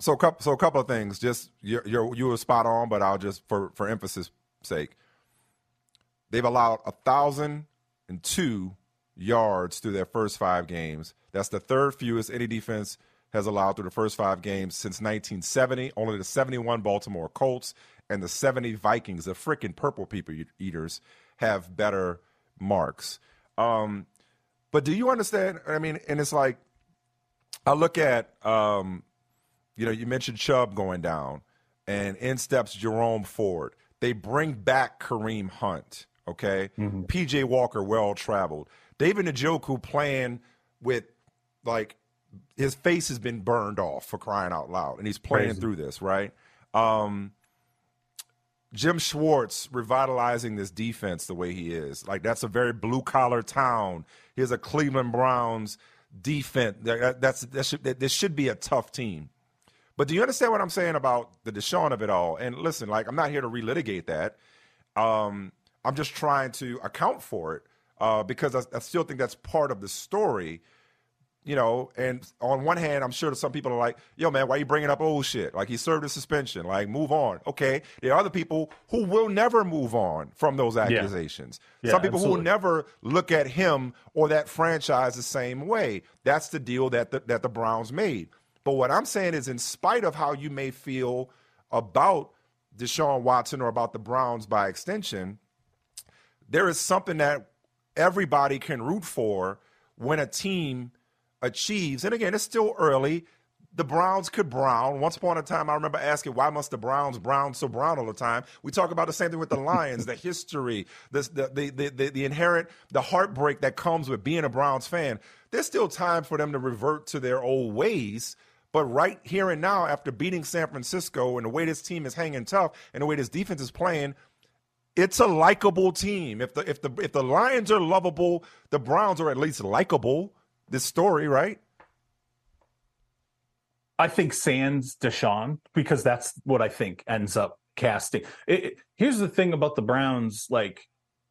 So, couple so a couple of things. Just you're, you're you were spot on, but I'll just for for emphasis sake, they've allowed a thousand and two yards through their first five games. That's the third fewest any defense has allowed through the first five games since 1970. Only the 71 Baltimore Colts and the 70 Vikings, the freaking purple people eaters, have better marks. Um, but do you understand? I mean, and it's like I look at um, you know, you mentioned Chubb going down, and in steps Jerome Ford. They bring back Kareem Hunt. Okay, mm-hmm. PJ Walker, well traveled. David Njoku playing with like his face has been burned off for crying out loud, and he's playing Crazy. through this right. Um, Jim Schwartz revitalizing this defense the way he is. Like that's a very blue collar town. Here's a Cleveland Browns defense. That, that's that should, that, this should be a tough team. But do you understand what I'm saying about the Deshaun of it all? And listen, like I'm not here to relitigate that. Um, I'm just trying to account for it uh, because I, I, still think that's part of the story. You know, and on one hand, I'm sure that some people are like, "Yo, man, why are you bringing up old shit? Like he served a suspension. Like move on." Okay, there are other people who will never move on from those accusations. Yeah. Yeah, some people absolutely. who will never look at him or that franchise the same way. That's the deal that the, that the Browns made. But what I'm saying is, in spite of how you may feel about Deshaun Watson or about the Browns by extension, there is something that everybody can root for when a team achieves. And again, it's still early. The Browns could brown. Once upon a time, I remember asking, why must the Browns brown so brown all the time? We talk about the same thing with the Lions, the history, the, the, the, the, the inherent, the heartbreak that comes with being a Browns fan. There's still time for them to revert to their old ways but right here and now, after beating San Francisco and the way this team is hanging tough and the way this defense is playing, it's a likable team. If the if the if the Lions are lovable, the Browns are at least likable. This story, right? I think Sans Deshaun because that's what I think ends up casting. It, it, here's the thing about the Browns, like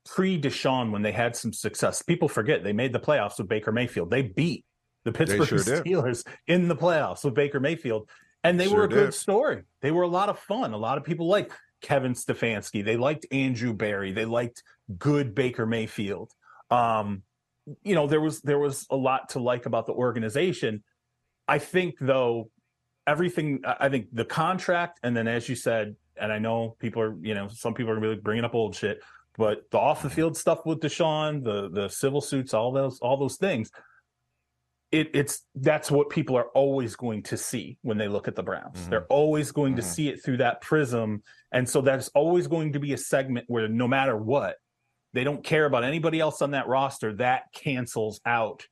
pre Deshaun, when they had some success, people forget they made the playoffs with Baker Mayfield. They beat the Pittsburgh sure did. Steelers in the playoffs with Baker Mayfield, and they Sure were a good did. story. They were a lot of fun. A lot of people liked Kevin Stefanski. They liked Andrew Berry. They liked good Baker Mayfield. Um, you know, there was there was a lot to like about the organization. I think though, everything. I I think the contract, and then as you said, and I know people are, you know, some people are really bringing up old shit, but the off the field stuff with Deshaun, the the civil suits, all those all those things. It, it's that's what people are always going to see when they look at the Browns. Mhm. They're always going to Mhm. see it through that prism, and so that's always going to be a segment where no matter what, they don't care about anybody else on that roster. That cancels out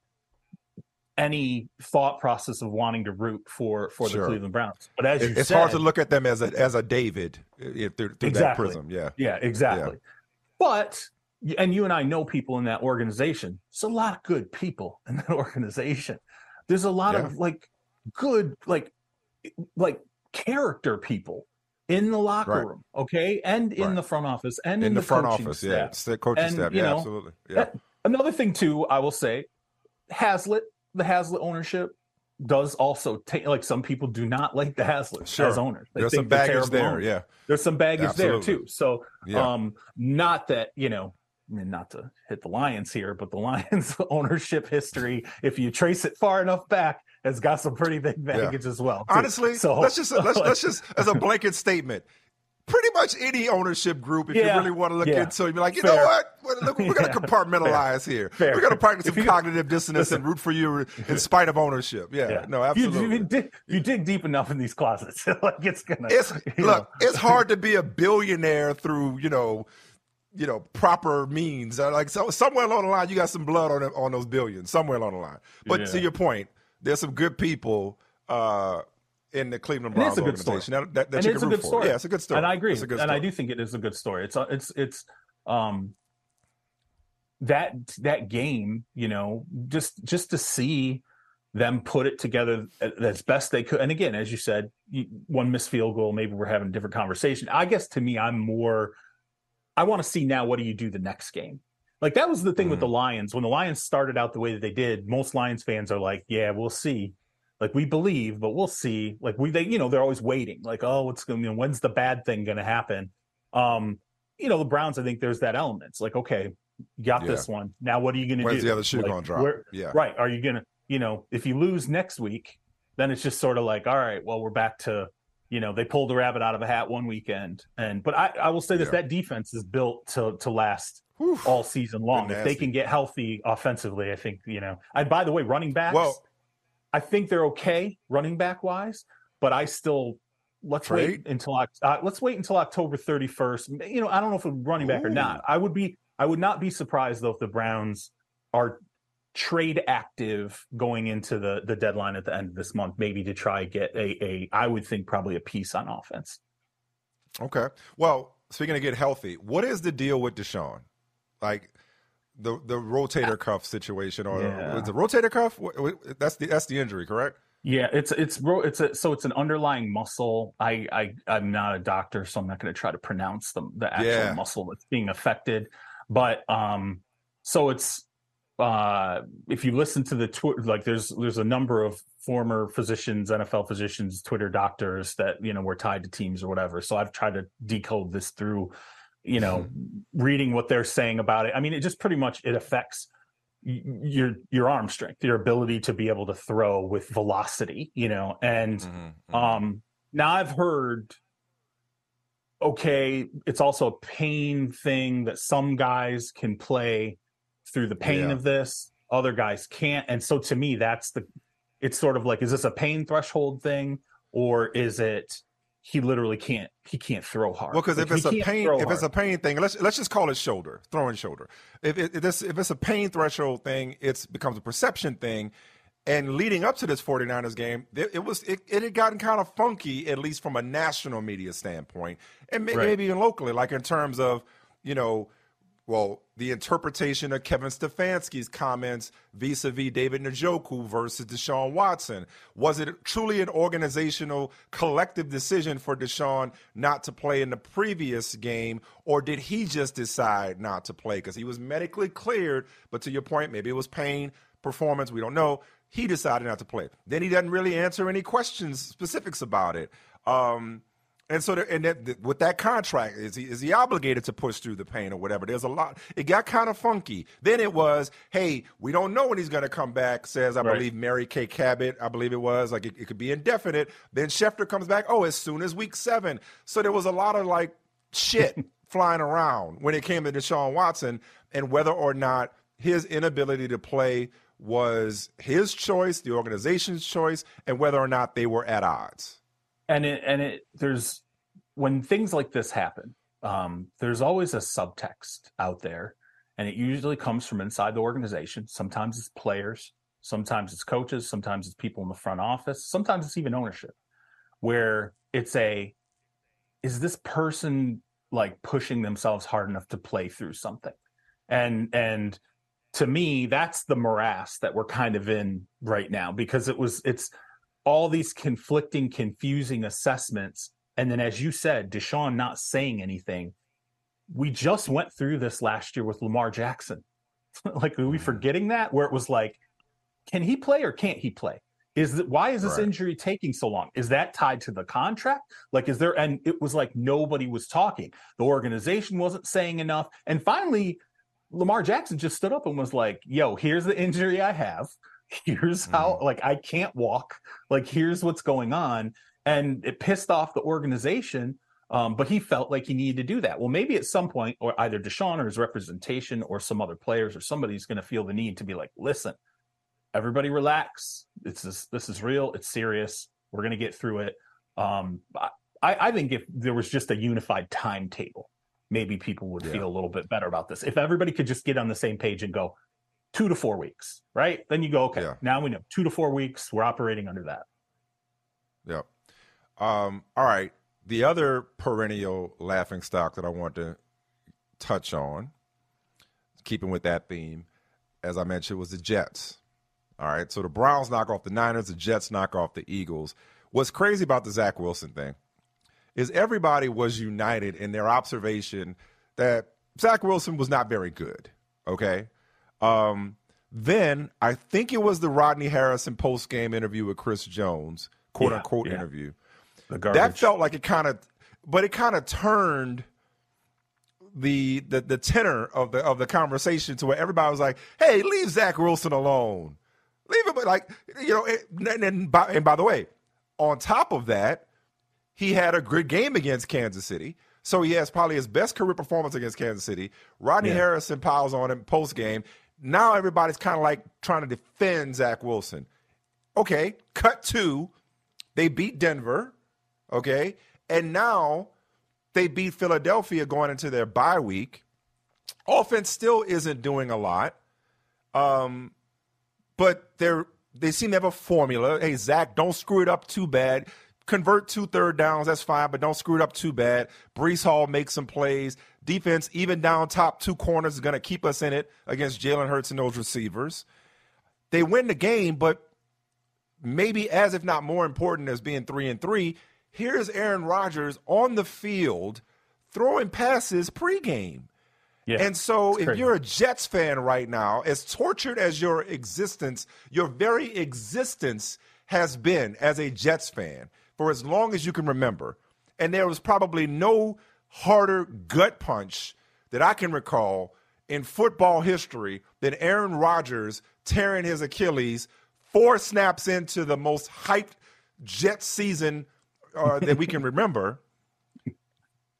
any thought process of wanting to root for for Sure. the Cleveland Browns. But as you It- it's said, hard to look at them as a as a David if through, through that Exactly. prism. Yeah. Yeah, exactly. But and you and I know people in that organization. It's a lot of good people in that organization. There's a lot of like good like like character people in the locker Right. room, okay, and in Right. the front office and In, the, front office, staff. yeah. It's the coaching And, staff. Yeah, know, absolutely. Yeah. that- Another thing too, I will say, Haslam, the Haslam ownership does also take like some people do not like the Haslam Sure. as owners. They There's think some baggage there. owners. Yeah. There's some baggage there too. So Yeah. um not that, you know, I mean, not to hit the Lions here, but the Lions ownership history, if you trace it far enough back, has got some pretty big baggage as well. too. Honestly, so let's just let's let's just as a blanket statement. Pretty much any ownership group, if Yeah, you really want to look yeah. into it, you'd be like, you Fair. know what? We're, look, we're going to compartmentalize here. Fair. We're going to practice some you- cognitive dissonance and root for you in spite of ownership. Yeah, yeah. no, If you- absolutely. You, dig, you dig deep enough in these closets, like it's gonna. it's look, know. it's hard to be a billionaire through you know, you know, proper means. Uh, Like so, somewhere along the line, you got some blood on on those billions. Somewhere along the line. But to your point, there's some good people uh, in the Cleveland And Browns it's a good story. that, that, that and you it's a root good for. story. Yeah, it's a good story. And I agree. It's a good and I do think it is a good story. It's it's it's um that that game, you know, just just to see them put it together as best they could. And again, as you said, one missed field goal, maybe we're having a different conversation. I guess to me, I'm more. I want to see now. What do you do the next game? Like that was the thing with Mm-hmm. the Lions. When the Lions started out the way that they did, most Lions fans are like, "Yeah, we'll see." Like we believe, but we'll see. Like we, they, you know, they're always waiting. Like, oh, what's going? You know, when's the bad thing going to happen? Um, you know, the Browns. I think there's that element. It's like, okay, you got this one. Now, what are you going to do? When's the other shoe Like, gonna drop? where- Yeah. right. Are you gonna, you know, if you lose next week, then it's just sort of like, all right, well, we're back to, you know, they pulled a rabbit out of a hat one weekend, and but I, I will say this: Yeah. that defense is built to to last all season long. If they can get healthy offensively, I think you know. And by the way, running backs, I think they're okay running back wise, but I still let's wait until uh, let's wait until October 31st. You know, I don't know if a running back or not. I would be I would not be surprised though if the Browns are trade active going into the the deadline at the end of this month, maybe to try get a a I would think probably a piece on offense. Okay. Well, speaking of get healthy, what is the deal with Deshaun? Like the the rotator cuff situation, or Yeah. the rotator cuff? That's the that's the injury, correct? Yeah, it's it's it's a so it's an underlying muscle. I I I'm not a doctor, so I'm not going to try to pronounce the the actual Yeah. muscle that's being affected. But um, so it's uh, if you listen to the tw- like, there's there's a number of former physicians, NFL physicians, Twitter doctors that you know were tied to teams or whatever. So I've tried to decode this through, you know, reading what they're saying about it. I mean, it just pretty much it affects your your arm strength, your ability to be able to throw with velocity, you know. And Mm-hmm. um now I've heard okay, it's also a pain thing that some guys can play through the pain Yeah. of this, other guys can't. And so to me that's the it's sort of like is this a pain threshold thing or is it he literally can't he can't throw hard. Well, because Like, if it's a pain, if it's a pain thing, let's let's just call it shoulder, throwing shoulder. If it, if it's if it's a pain threshold thing, it becomes a perception thing. And leading up to this 49ers game, it, it was it, it had gotten kind of funky, at least from a national media standpoint, and Right. maybe even locally, like in terms of you know well, the interpretation of Kevin Stefanski's comments vis-a-vis David Njoku versus Deshaun Watson. Was it truly an organizational collective decision for Deshaun not to play in the previous game, or did he just decide not to play because he was medically cleared? But to your point, maybe it was pain, performance, we don't know. He decided not to play. Then he doesn't really answer any questions, specifics about it. Um, and so, and that, with that contract, is he is he obligated to push through the pain or whatever? There's a lot. It got kind of funky. Then it was, hey, we don't know when he's going to come back. Says I right. believe Mary Kay Cabot, I believe it was like it, it could be indefinite. Then Schefter comes back. Oh, as soon as week seven. So there was a lot of like shit flying around when it came to Deshaun Watson and whether or not his inability to play was his choice, the organization's choice, and whether or not they were at odds and it and it there's when things like this happen um, there's always a subtext out there. And it usually comes from inside the organization. Sometimes it's players sometimes it's coaches sometimes it's people in the front office sometimes it's even ownership where it's a is this person like pushing themselves hard enough to play through something? And and to me that's the morass that we're kind of in right now because it was it's all these conflicting, confusing assessments. And then, as you said, Deshaun not saying anything. We just went through this last year with Lamar Jackson. like, are we mm-hmm. forgetting that? Where it was like, can he play or can't he play? Is that why is this right. injury taking so long? Is that tied to the contract? Like, is there? And it was like nobody was talking. The organization wasn't saying enough. And finally, Lamar Jackson just stood up and was like, "Yo, here's the injury I have here's how mm. like i can't walk like here's what's going on and it pissed off the organization um, but he felt like he needed to do that. Well maybe at some point or either deshaun or his representation or some other players or somebody's going to feel the need to be like listen everybody relax. It's this, this is real. It's serious. We're going to get through it. Um, I, I think if there was just a unified timetable maybe people would yeah. feel a little bit better about this. If everybody could just get on the same page and go two to four weeks, right? Then you go, okay, yeah. now we know two to four weeks. We're operating under that. Yep. Um, all right. The other perennial laughing stock that I want to touch on, keeping with that theme, as I mentioned, was the Jets. All right. So the Browns knock off the Niners, the Jets knock off the Eagles. What's crazy about the Zach Wilson thing is everybody was united in their observation that Zach Wilson was not very good. Okay. Um, then I think it was the Rodney Harrison post game interview with Chris Jones, quote yeah, unquote yeah. interview. That felt like it kind of, but it kind of turned the, the the tenor of the of the conversation to where everybody was like, "Hey, leave Zach Wilson alone, leave him." Like you know, and, and, by, and by the way, on top of that, he had a good game against Kansas City. So he has probably his best career performance against Kansas City. Rodney yeah. Harrison piles on him post game now everybody's kind of like trying to defend Zach Wilson. Okay, cut two. They beat Denver. Okay. And now they beat Philadelphia going into their bye week. Offense still isn't doing a lot. Um, but they're they seem to have a formula. Hey, Zach, don't screw it up too bad. Convert two third downs, that's fine, but don't screw it up too bad. Breece Hall makes some plays. Defense, even down top two corners, is going to keep us in it against Jalen Hurts and those receivers. They win the game, but maybe as if not more important as being three and three, here's Aaron Rodgers on the field throwing passes pregame. Yeah, and so if you're a Jets fan right now, as tortured as your existence, your very existence has been as a Jets fan for as long as you can remember, and there was probably no harder gut punch that I can recall in football history than Aaron Rodgers tearing his Achilles four snaps into the most hyped Jet season uh, that we can remember.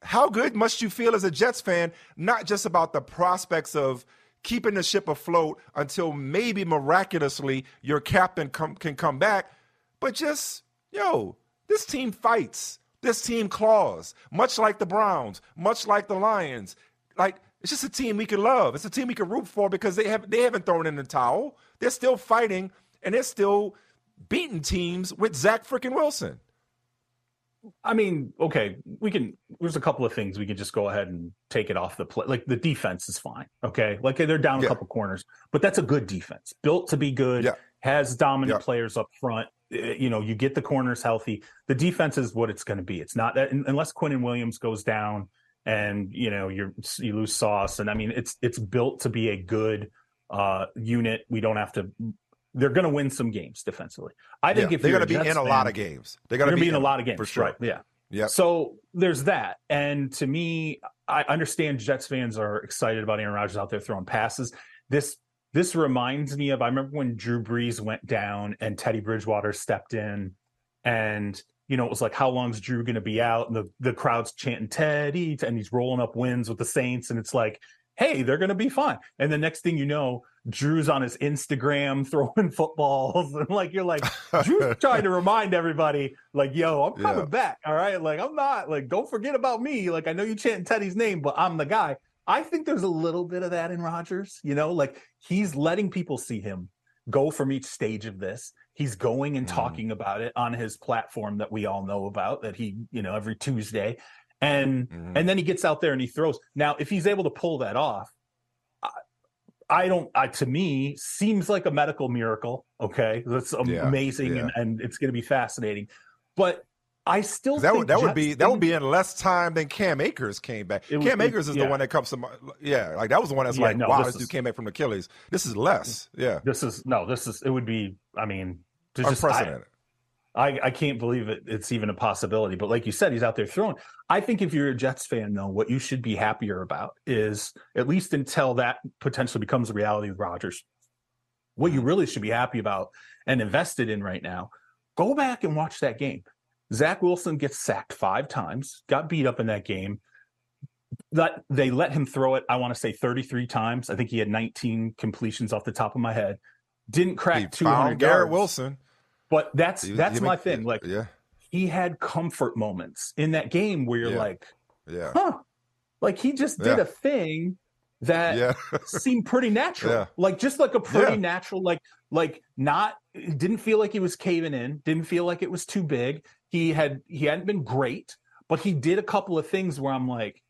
How good must you feel as a Jets fan, not just about the prospects of keeping the ship afloat until maybe miraculously your captain com- can come back, but just, yo, this team fights. This team claws, much like the Browns, much like the Lions. Like it's just a team we can love. It's a team we can root for because they have they haven't thrown in the towel. They're still fighting and they're still beating teams with Zach freaking Wilson. I mean, okay, we can. There's a couple of things we can just go ahead and take it off the play. Like the defense is fine. Okay, like they're down a Yeah. couple corners, but that's a good defense, built to be good. Yeah. Has dominant Yeah. players up front. Uh, You know, you get the corners healthy. The defense is what it's going to be. It's not that unless Quinnen Williams goes down and you know you you lose Sauce, and I mean it's it's built to be a good uh unit. We don't have to. They're going to win some games defensively. I think Yeah, if they're going to be Jets in a fan- lot of games. They're going to be in a lot of games for sure. right? Yeah. Yeah. So there's that. And to me, I understand Jets fans are excited about Aaron Rodgers out there throwing passes. This this reminds me of I remember when Drew Brees went down and Teddy Bridgewater stepped in and you know, it was like, how long's Drew going to be out? And the, the crowd's chanting Teddy, and he's rolling up wins with the Saints. And it's like, hey, they're going to be fine. And the next thing you know, Drew's on his Instagram throwing footballs. And like, you're like, Drew's trying to remind everybody, like, yo, I'm coming Yeah. back. All right. Like, I'm not, like, don't forget about me. Like, I know you chanting Teddy's name, but I'm the guy. I think there's a little bit of that in Rodgers, you know, like he's letting people see him go from each stage of this. He's going and Mhm. talking about it on his platform that we all know about that he, you know, every Tuesday. And Mhm. and then he gets out there and he throws. Now, if he's able to pull that off, I, I don't. I to me seems like a medical miracle. Okay, that's Yeah, amazing, yeah. and, and it's going to be fascinating. But I still that think would that would be that would be in less time than Cam Akers came back. It Cam Akers is yeah. the one that comes to my, yeah, like that was the one that's Yeah, like, no, wow, this this dude came back from Achilles. This is less, yeah, This is no. This is. It would be. I mean, to just I, unprecedented. I I can't believe it. It's even a possibility. But like you said, he's out there throwing. I think if you're a Jets fan, though, what you should be happier about is at least until that potentially becomes a reality with Rodgers. What you mm. really should be happy about and invested in right now, go back and watch that game. Zach Wilson gets sacked five times, got beat up in that game. That they let him throw it, I want to say 33 times. I think he had 19 completions off the top of my head. Didn't He crack 200 found Garrett yards. Wilson. But that's He- that's he my make- thing. Like yeah, he had comfort moments in that game where you're Yeah. like, yeah, huh, like he just did Yeah. a thing that yeah, seemed pretty natural. Yeah. Like just like a pretty Yeah. natural, like like not didn't feel like he was caving in, didn't feel like it was too big. He had he hadn't been great, but he did a couple of things where I'm like,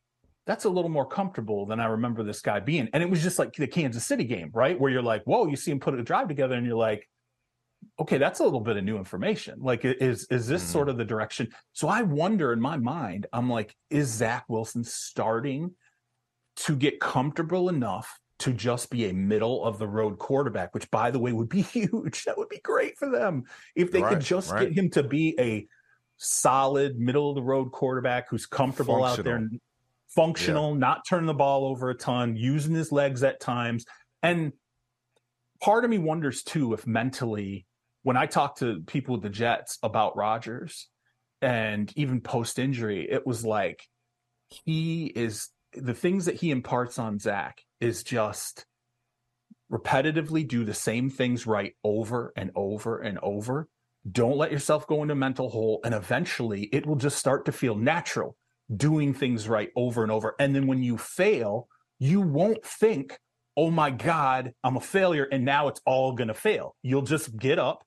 that's a little more comfortable than I remember this guy being. And it was just like the Kansas City game, right? Where you're like, whoa, you see him put a drive together and you're like, okay, that's a little bit of new information. Like, is is this Mhm. sort of the direction? So I wonder in my mind, I'm like, is Zach Wilson starting to get comfortable enough to just be a middle of the road quarterback, which by the way would be huge. That would be great for them if they could just right. get him to be a solid middle of the road quarterback who's comfortable out there functional, not turning the ball over a ton, using his legs at times. And part of me wonders too if mentally, when I talk to people with the Jets about Rodgers and even post injury, it was like he is the things that he imparts on Zach is just repetitively do the same things right over and over and over. Don't let yourself go into mental hole. And eventually it will just start to feel natural doing things right over and over. And then when you fail, you won't think, oh my God, I'm a failure. And now it's all going to fail. You'll just get up,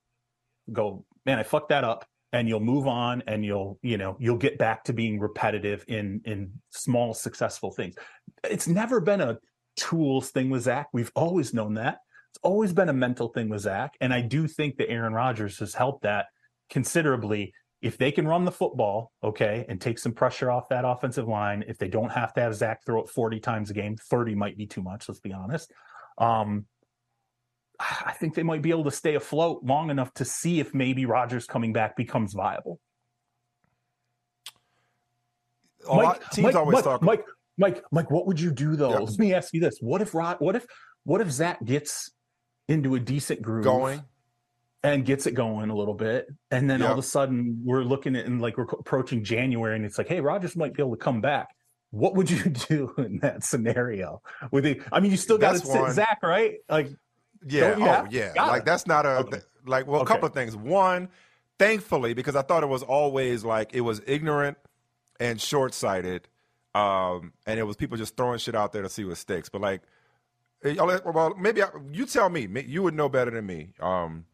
go, man, I fucked that up. And you'll move on and you'll, you know, you'll get back to being repetitive in in small successful things. It's never been a tools thing with Zach. We've always known that. It's always been a mental thing with Zach. And I do think that Aaron Rodgers has helped that considerably. If they can run the football, okay, and take some pressure off that offensive line, if they don't have to have Zach throw it 40 times a game, 30 might be too much, let's be honest. Um, I think they might be able to stay afloat long enough to see if maybe Rodgers coming back becomes viable. Lot, teams Mike, always Mike, talk. Mike, Mike, Mike, what would you do though? Yeah. Let me ask you this: What if Rod? What if? What if Zach gets into a decent groove, going. and gets it going a little bit, and then all of a sudden we're looking at and like we're approaching January, and it's like, hey, Rodgers might be able to come back. What would you do in that scenario? With the, I mean, you still got to sit Zach, right? Like, Yeah. Oh, have- yeah. Like it. that's not a Okay. like. Well, a Okay. couple of things. One, thankfully, because I thought it was always like it was ignorant and short sighted, um, and it was people just throwing shit out there to see what sticks. But like, well, maybe I, you tell me. You would know better than me. Um,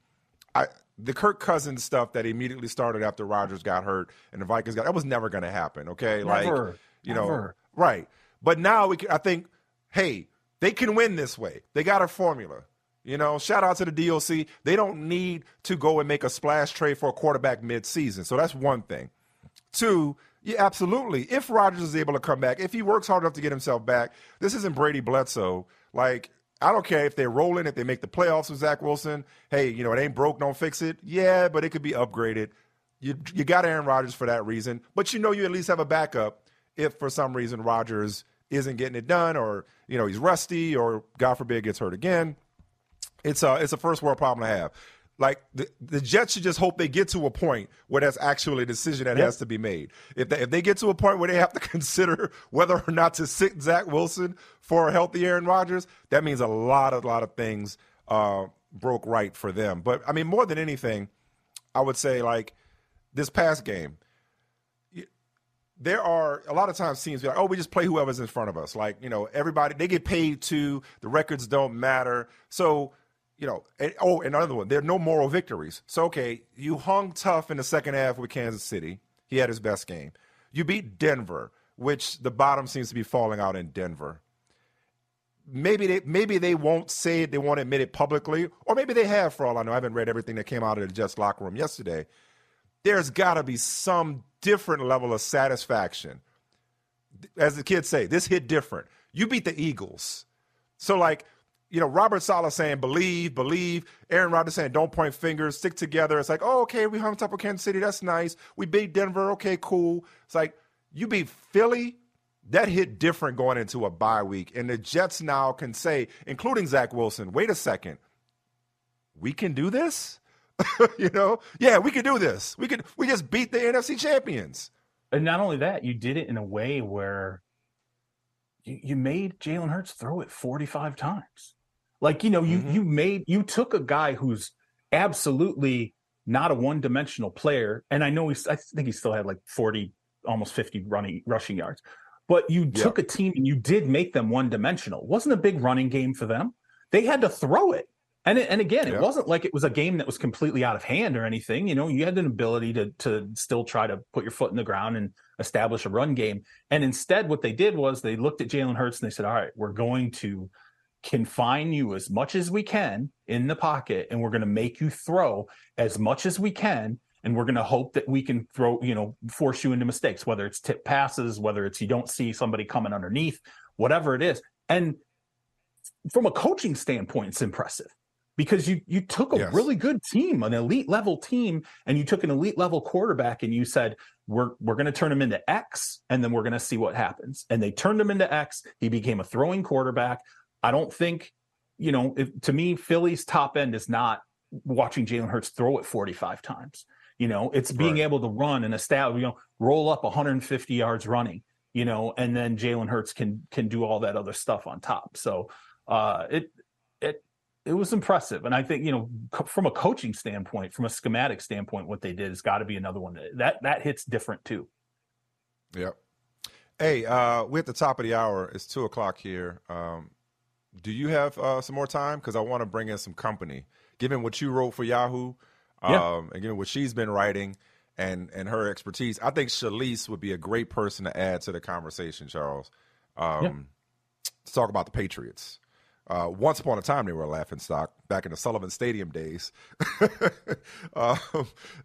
I the Kirk Cousins stuff that immediately started after Rodgers got hurt and the Vikings got that was never going to happen. Okay, never, like you never. know, right? But now we, can, I think, hey, they can win this way. They got a formula. You know, shout out to the DOC. They don't need to go and make a splash trade for a quarterback mid-season. So that's one thing. Two, yeah, absolutely. If Rodgers is able to come back, if he works hard enough to get himself back, this isn't Brady Bledsoe. Like I don't care if they're rolling, if they make the playoffs with Zach Wilson. Hey, you know, it ain't broke, don't fix it. Yeah, but it could be upgraded. You you got Aaron Rodgers for that reason, but you know you at least have a backup if for some reason Rodgers isn't getting it done, or you know he's rusty, or God forbid gets hurt again. It's a it's a first world problem to have. Like the, the Jets should just hope they get to a point where that's actually a decision that Yep. has to be made. If they, if they get to a point where they have to consider whether or not to sit Zach Wilson for a healthy Aaron Rodgers, that means a lot of lot of things uh, broke right for them. But I mean, more than anything, I would say like this past game, there are a lot of times teams be like, oh, we just play whoever's in front of us. Like, you know, everybody they get paid to, the records don't matter. So, you know, and, oh, another one, there are no moral victories. So, okay, you hung tough in the second half with Kansas City. He had his best game. You beat Denver, which the bottom seems to be falling out in Denver maybe they maybe they won't say it, they won't admit it publicly, or maybe they have for all I know. I haven't read everything that came out of the Jets locker room yesterday. There's got to be some different level of satisfaction. As the kids say, this hit different. You beat the Eagles. So like, you know, Robert Saleh saying believe, believe. Aaron Rodgers saying don't point fingers, stick together. It's like, oh, okay, we hung top of Kansas City. That's nice. We beat Denver. Okay, cool. It's like you beat Philly. That hit different going into a bye week. And the Jets now can say, including Zach Wilson, wait a second, we can do this? you know? Yeah, we can do this. We could we just beat the NFC champions. And not only that, you did it in a way where you, you made Jalen Hurts throw it 45 times. Like, you know, you Mhm. you made you took a guy who's absolutely not a one-dimensional player. And I know he's I think he still had like 40, almost 50 running rushing yards. But you Yeah. took a team and you did make them one-dimensional. It wasn't a big running game for them. They had to throw it. And it, and again, Yeah. it wasn't like it was a game that was completely out of hand or anything. You know, you had an ability to to still try to put your foot in the ground and establish a run game. And instead, what they did was they looked at Jalen Hurts and they said, "All right, we're going to confine you as much as we can in the pocket, and we're going to make you throw as much as we can." And we're going to hope that we can throw, you know, force you into mistakes, whether it's tip passes, whether it's you don't see somebody coming underneath, whatever it is. And from a coaching standpoint, it's impressive because you you took a Yes. really good team, an elite level team, and you took an elite level quarterback, and you said we're we're going to turn him into X, and then we're going to see what happens. And they turned him into X. He became a throwing quarterback. I don't think, you know, if, to me, Philly's top end is not watching Jalen Hurts throw it 45 times. You know, it's being Right. able to run and establish, you know, roll up 150 yards running, you know, and then Jalen Hurts can can do all that other stuff on top. So uh it it it was impressive. And I think, you know, co- from a coaching standpoint, from a schematic standpoint, what they did has got to be another one that that, hits different too. Yep. Hey, uh, we're at the top of the hour. It's two o'clock here. Um, do you have uh, some more time? Because I want to bring in some company. Given what you wrote for Yahoo, um, Yeah. and given what she's been writing and and her expertise, I think Shalise would be a great person to add to the conversation, Charles. Um, Yeah. To talk about the Patriots. Uh, once upon a time, they were a laughing stock back in the Sullivan Stadium days. um,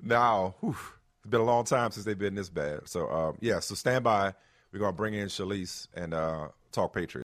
now, whew, it's been a long time since they've been this bad. So, um, yeah, so stand by. We're going to bring in Shalise and uh, talk Patriots.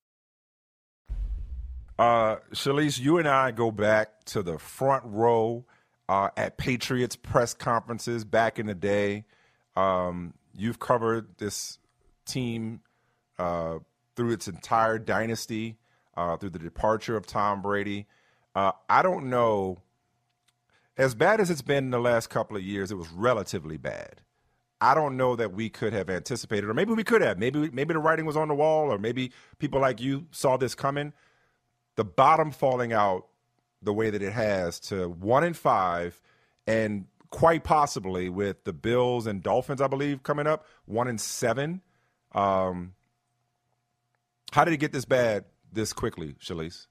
Uh, Shalise, you and I go back to the front row uh, at Patriots press conferences back in the day. Um, you've covered this team uh, through its entire dynasty, uh, through the departure of Tom Brady. Uh, I don't know. As bad as it's been in the last couple of years, it was relatively bad. I don't know that we could have anticipated, or maybe we could have. Maybe maybe the writing was on the wall, or maybe people like you saw this coming. The bottom falling out the way that it has to one in five, and quite possibly with the Bills and Dolphins, I believe, coming up, one in seven. Um, how did it get this bad this quickly, Shalise,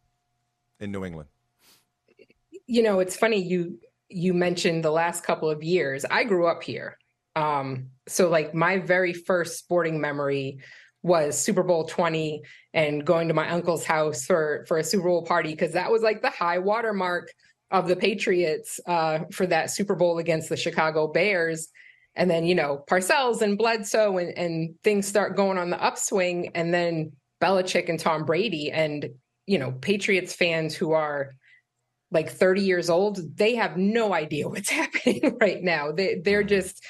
in New England? You know, it's funny you you mentioned the last couple of years. I grew up here. Um, so like my very first sporting memory was Super Bowl 20 and going to my uncle's house for for a Super Bowl party because that was like the high watermark of the Patriots uh, for that Super Bowl against the Chicago Bears. And then, you know, Parcells and Bledsoe and, and things start going on the upswing. And then Belichick and Tom Brady and, you know, Patriots fans who are like 30 years old, they have no idea what's happening right now. They, they're just,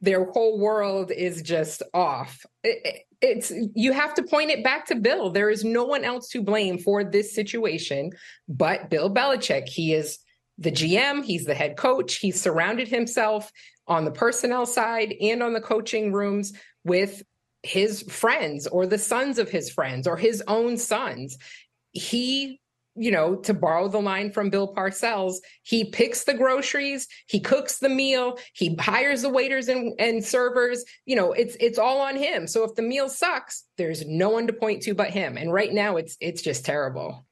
their whole world is just off. It, it's you have to point it back to Bill. There is no one else to blame for this situation but Bill Belichick. He is the GM, he's the head coach. He's surrounded himself on the personnel side and on the coaching rooms with his friends or the sons of his friends or his own sons. He you know, to borrow the line from Bill Parcells, he picks the groceries, he cooks the meal, he hires the waiters and, and servers. You know, it's it's all on him. So if the meal sucks, there's no one to point to but him. And right now, it's it's just terrible.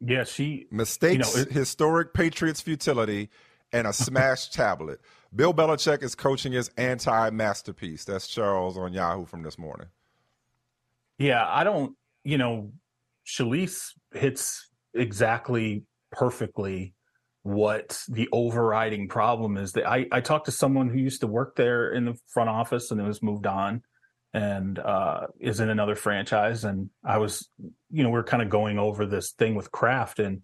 Yeah, she mistakes, you know, it, historic Patriots futility, and a smashed tablet. Bill Belichick is coaching his anti masterpiece. That's Charles on Yahoo from this morning. Yeah, I don't. You know, Shalise hits exactly perfectly what the overriding problem is that I, I talked to someone who used to work there in the front office and was moved on and uh, is in another franchise. And I was, you know, we are kind of going over this thing with Kraft and,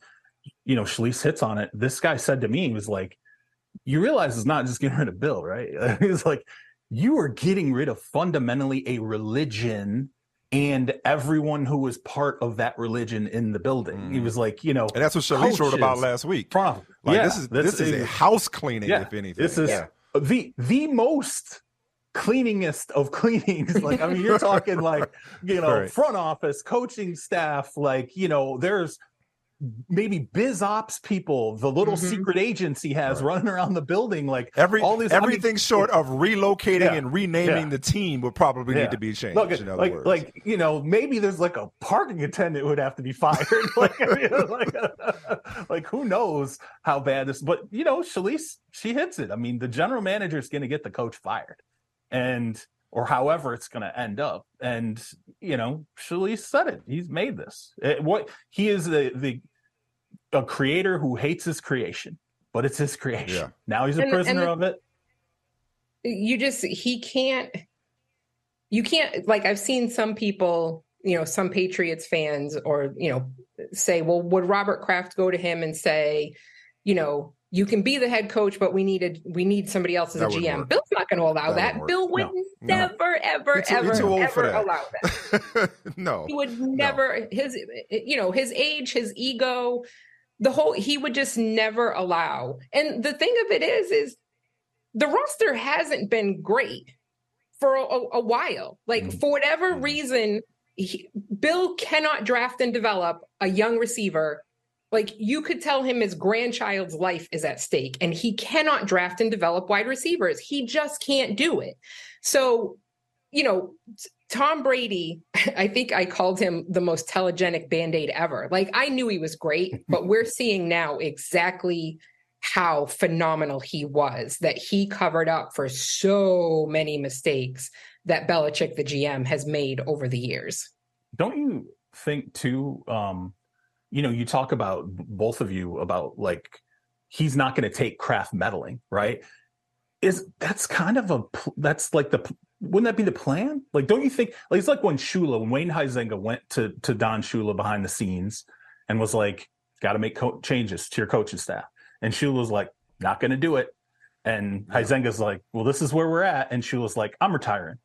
you know, Shalise hits on it. This guy said to me, he was like, you realize it's not just getting rid of Bill, right? He's like, you are getting rid of fundamentally a religion and everyone who was part of that religion in the building. Mm. He was like, you know, and that's what Shalise wrote about last week. From, like yeah, this is this is a house cleaning, yeah, if anything. This is yeah. the the most cleaningest of cleanings. Like, I mean, you're talking like, you know, right. front office, coaching staff, like, you know, there's maybe biz ops people, the little mm-hmm. secret agency has right. running around the building, like every all these everything I mean, short of relocating yeah, and renaming yeah. the team would probably yeah. need to be changed. Look, in other like, words. like you know, maybe there's like a parking attendant would have to be fired. like, you know, like, like, who knows how bad this? But you know, Shalise, she hits it. I mean, the general manager is going to get the coach fired, and or however it's going to end up. And you know, Shalise said it. He's made this. It, what he is the the a creator who hates his creation, but it's his creation. Yeah. Now he's a and, prisoner and the, of it. You just he can't. You can't like I've seen some people, you know, some Patriots fans, or you know, say, well, would Robert Kraft go to him and say, you know, you can be the head coach, but we needed we need somebody else as that a GM. Work. Bill's not going to allow that. that. Bill would no, never, no. ever, ever, ever allow that. no, he would never. No. His, you know, his age, his ego, the whole he would just never allow. And the thing of it is, is the roster hasn't been great for a, a while. Like mm-hmm. for whatever mm-hmm. reason, he, Bill cannot draft and develop a young receiver. Like you could tell him his grandchild's life is at stake, and he cannot draft and develop wide receivers. He just can't do it. So, you know, Tom Brady, I think I called him the most telegenic band aid ever. Like I knew he was great, but we're seeing now exactly how phenomenal he was, that he covered up for so many mistakes that Belichick, the GM, has made over the years. Don't you think, too? Um, you know, you talk about both of you about like he's not going to take Kraft meddling, right? Is that's kind of a that's like the wouldn't that be the plan? Like, don't you think? Like, it's like when Shula, when Wayne Huizenga went to to Don Shula behind the scenes and was like, "Got to make co- changes to your coaching staff," and Shula's like, "Not going to do it," and yeah. Huizenga's like, "Well, this is where we're at," and Shula's like, "I'm retiring,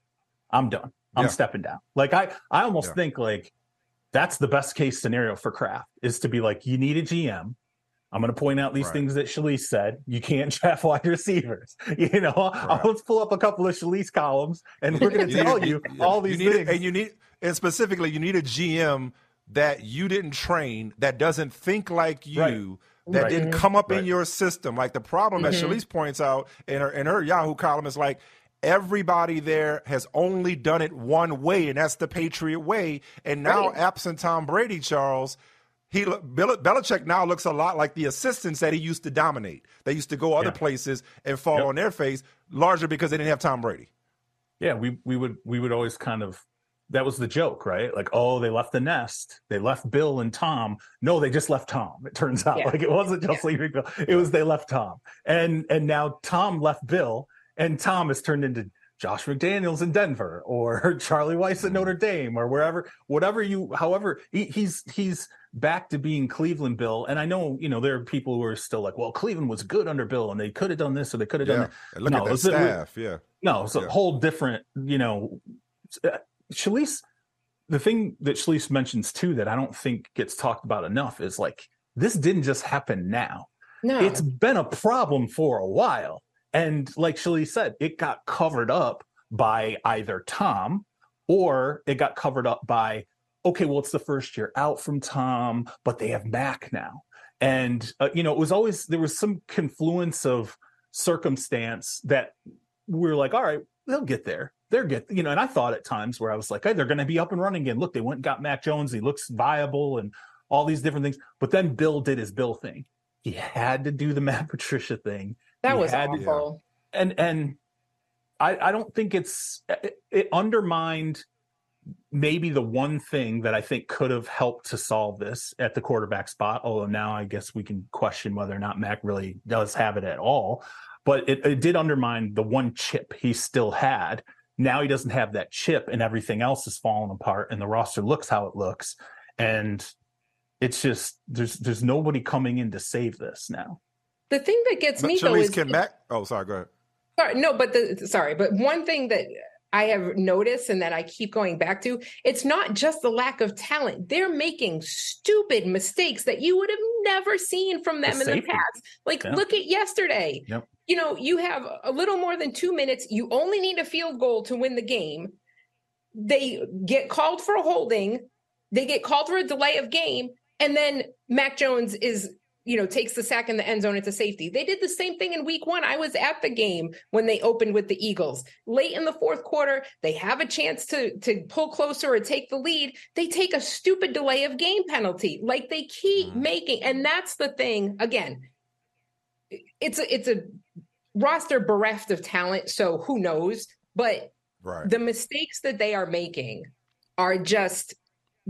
I'm done, I'm yeah. stepping down." Like, I I almost yeah. think like that's the best case scenario for Kraft is to be like, you need a GM I'm going to point out these right. things that Shalise said. You can't draft wide receivers. You know, right. let's pull up a couple of Shalise columns, and we're going to tell you yeah. all these you things. and you need, and specifically, you need a GM that you didn't train, that doesn't think like you. Right. That right. didn't come up in your system. Like the problem, mm-hmm. as Shalise points out in her in her Yahoo column, is like everybody there has only done it one way, and that's the Patriot way. And now, absent Tom Brady, Charles, he Bill, Belichick now looks a lot like the assistants that he used to dominate. They used to go other yeah. places and fall yep. on their face, largely because they didn't have Tom Brady. Yeah, we we would we would always kind of that was the joke, right? Like, oh, they left the nest. They left Bill and Tom. No, they just left Tom. It turns out, yeah. like it wasn't just yeah. leaving Bill. It was they left Tom, and and now Tom left Bill, and Tom has turned into Josh McDaniels in Denver or Charlie Weis at Notre Dame or wherever, whatever you, however, he, he's he's back to being Cleveland Bill. And I know, you know, there are people who are still like, well, Cleveland was good under Bill and they could have done this or they could have yeah. done that. Look no, at that staff. yeah. No, it's yeah. a whole different, you know, uh, Shalise, the thing that Shalise mentions too that I don't think gets talked about enough is like, this didn't just happen now. No. It's been a problem for a while. And like Shalise said, it got covered up by either Tom or it got covered up by okay, well, it's the first year out from Tom, but they have Mac now. And, uh, you know, it was always, there was some confluence of circumstance that we are like, all right, they'll get there. They're get, you know, and I thought at times where I was like, hey, they're going to be up and running again. Look, they went and got Mac Jones. He looks viable and all these different things. But then Bill did his Bill thing. He had to do the Matt Patricia thing. That he was awful. To, and, and I, I don't think it's, it, it undermined – maybe the one thing that I think could have helped to solve this at the quarterback spot, although now I guess we can question whether or not Mac really does have it at all. But it, it did undermine the one chip he still had. Now he doesn't have that chip, and everything else is falling apart, and the roster looks how it looks. And it's just there's there's nobody coming in to save this now. The thing that gets but me though is can Mac. Oh, sorry. Go ahead. Sorry, no, but the sorry, but one thing that I have noticed and that I keep going back to, it's not just the lack of talent. They're making stupid mistakes that you would have never seen from them the in the past. Like, yeah. look at yesterday. Yep. You know, you have a little more than two minutes. You only need a field goal to win the game. They get called for a holding, they get called for a delay of game, and then Mac Jones is you know, takes the sack in the end zone. It's a safety. They did the same thing in week one. I was at the game when they opened with the Eagles. Late in the fourth quarter, they have a chance to, to pull closer or take the lead. They take a stupid delay of game penalty. Like they keep mm-hmm. making, and that's the thing. Again, it's a it's a roster bereft of talent. So who knows? But right. the mistakes that they are making are just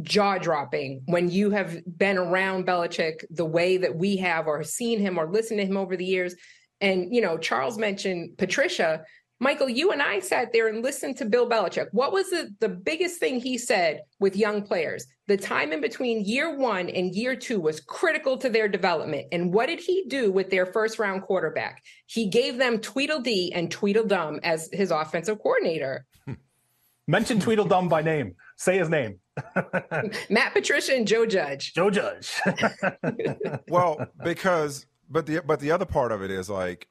jaw dropping when you have been around Belichick the way that we have, or seen him, or listened to him over the years. And, you know, Charles mentioned Patricia. Michael, you and I sat there and listened to Bill Belichick. What was the, the biggest thing he said with young players? The time in between year one and year two was critical to their development. And what did he do with their first round quarterback? He gave them Tweedledee and Tweedledum as his offensive coordinator. Mention Tweedledum by name. Say his name. Matt Patricia and Joe Judge. Joe Judge. well, because but the but the other part of it is like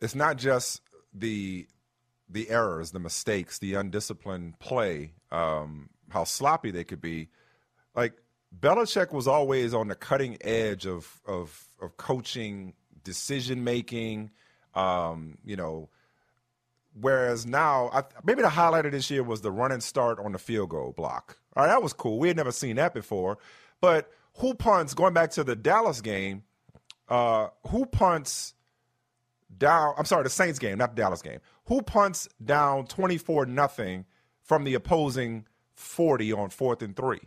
it's not just the the errors, the mistakes, the undisciplined play, um, how sloppy they could be. Like Belichick was always on the cutting edge of of, of coaching, decision making. Um, you know, Whereas now, I, maybe the highlight of this year was the run and start on the field goal block. All right, that was cool. We had never seen that before. But who punts, going back to the Dallas game, uh, who punts down, I'm sorry, the Saints game, not the Dallas game. Who punts down 24 nothing from the opposing 40 on fourth and three?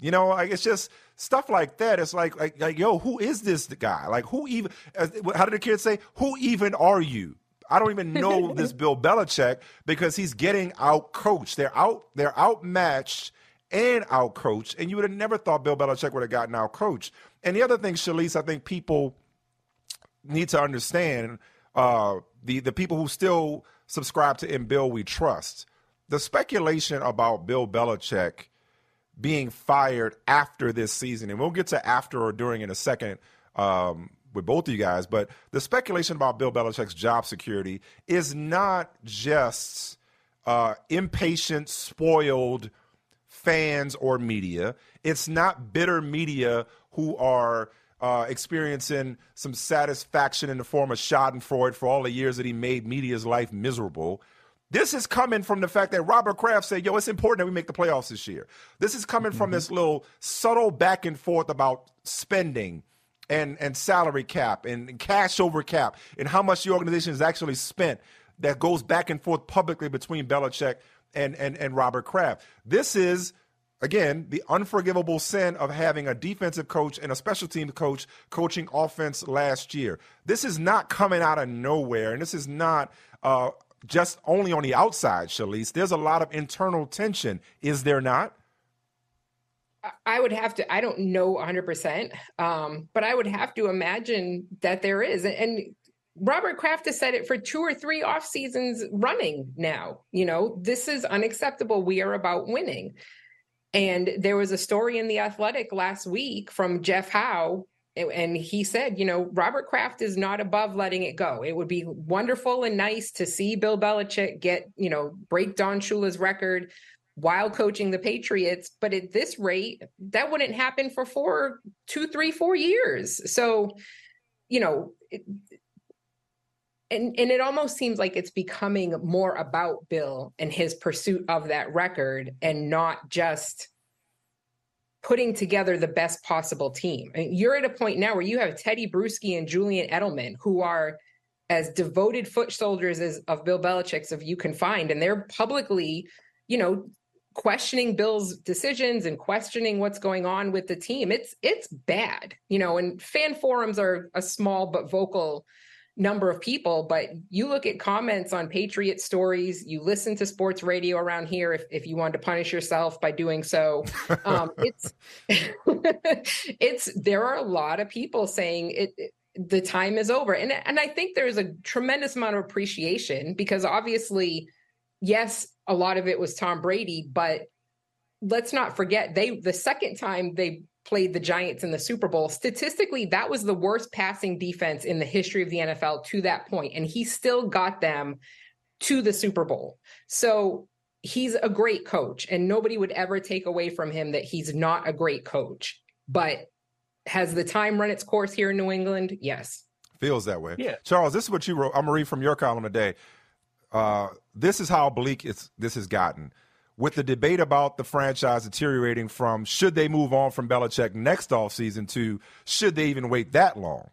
You know, like it's just stuff like that. It's like, like, like, yo, who is this guy? Like, who even? How did the kids say? Who even are you? I don't even know this Bill Belichick because he's getting out coached. They're out. They're outmatched and out coached. And you would have never thought Bill Belichick would have gotten out coached. And the other thing, Shalise, I think people need to understand uh, the the people who still subscribe to In Bill We Trust. The speculation about Bill Belichick being fired after this season, and we'll get to after or during in a second um, with both of you guys, but the speculation about Bill Belichick's job security is not just uh, impatient, spoiled fans or media. It's not bitter media who are uh, experiencing some satisfaction in the form of Schadenfreude for all the years that he made media's life miserable. This is coming from the fact that Robert Kraft said, yo, it's important that we make the playoffs this year. This is coming mm-hmm. from this little subtle back and forth about spending and, and salary cap and, cash over cap and how much the organization has actually spent that goes back and forth publicly between Belichick and, and, and Robert Kraft. This is again, the unforgivable sin of having a defensive coach and a special team coach coaching offense last year. This is not coming out of nowhere, and this is not uh, just only on the outside, Shalise. There's a lot of internal tension, is there not? I would have to, I don't know 100%, um, but I would have to imagine that there is. And Robert Kraft has said it for two or three off seasons running now. You know, this is unacceptable. We are about winning. And there was a story in The Athletic last week from Jeff Howe. And he said, you know, Robert Kraft is not above letting it go. It would be wonderful and nice to see Bill Belichick get, you know, break Don Shula's record while coaching the Patriots. But at this rate, that wouldn't happen for four, two, three, four years. So, you know, it, and and it almost seems like it's becoming more about Bill and his pursuit of that record and not just putting together the best possible team. I mean, you're at a point now where you have Tedy Bruschi and Julian Edelman who are as devoted foot soldiers as of Bill Belichick's of you can find and they're publicly, you know, questioning Bill's decisions and questioning what's going on with the team. It's it's bad. You know, and fan forums are a small but vocal number of people, but you look at comments on Patriot stories, you listen to sports radio around here if, if you want to punish yourself by doing so. Um, it's it's there are a lot of people saying it, it the time is over. And and I think there's a tremendous amount of appreciation because obviously, yes, a lot of it was Tom Brady, but let's not forget they the second time they played the Giants in the Super Bowl. Statistically, that was the worst passing defense in the history of the NFL to that point, and he still got them to the Super Bowl. So he's a great coach, and nobody would ever take away from him that he's not a great coach. But has the time run its course here in New England? Yes. Feels that way. Yeah. Charles, this is what you wrote. I'm going to read from your column today. Uh, this is how bleak it's, this has gotten with the debate about the franchise deteriorating from should they move on from Belichick next offseason to should they even wait that long.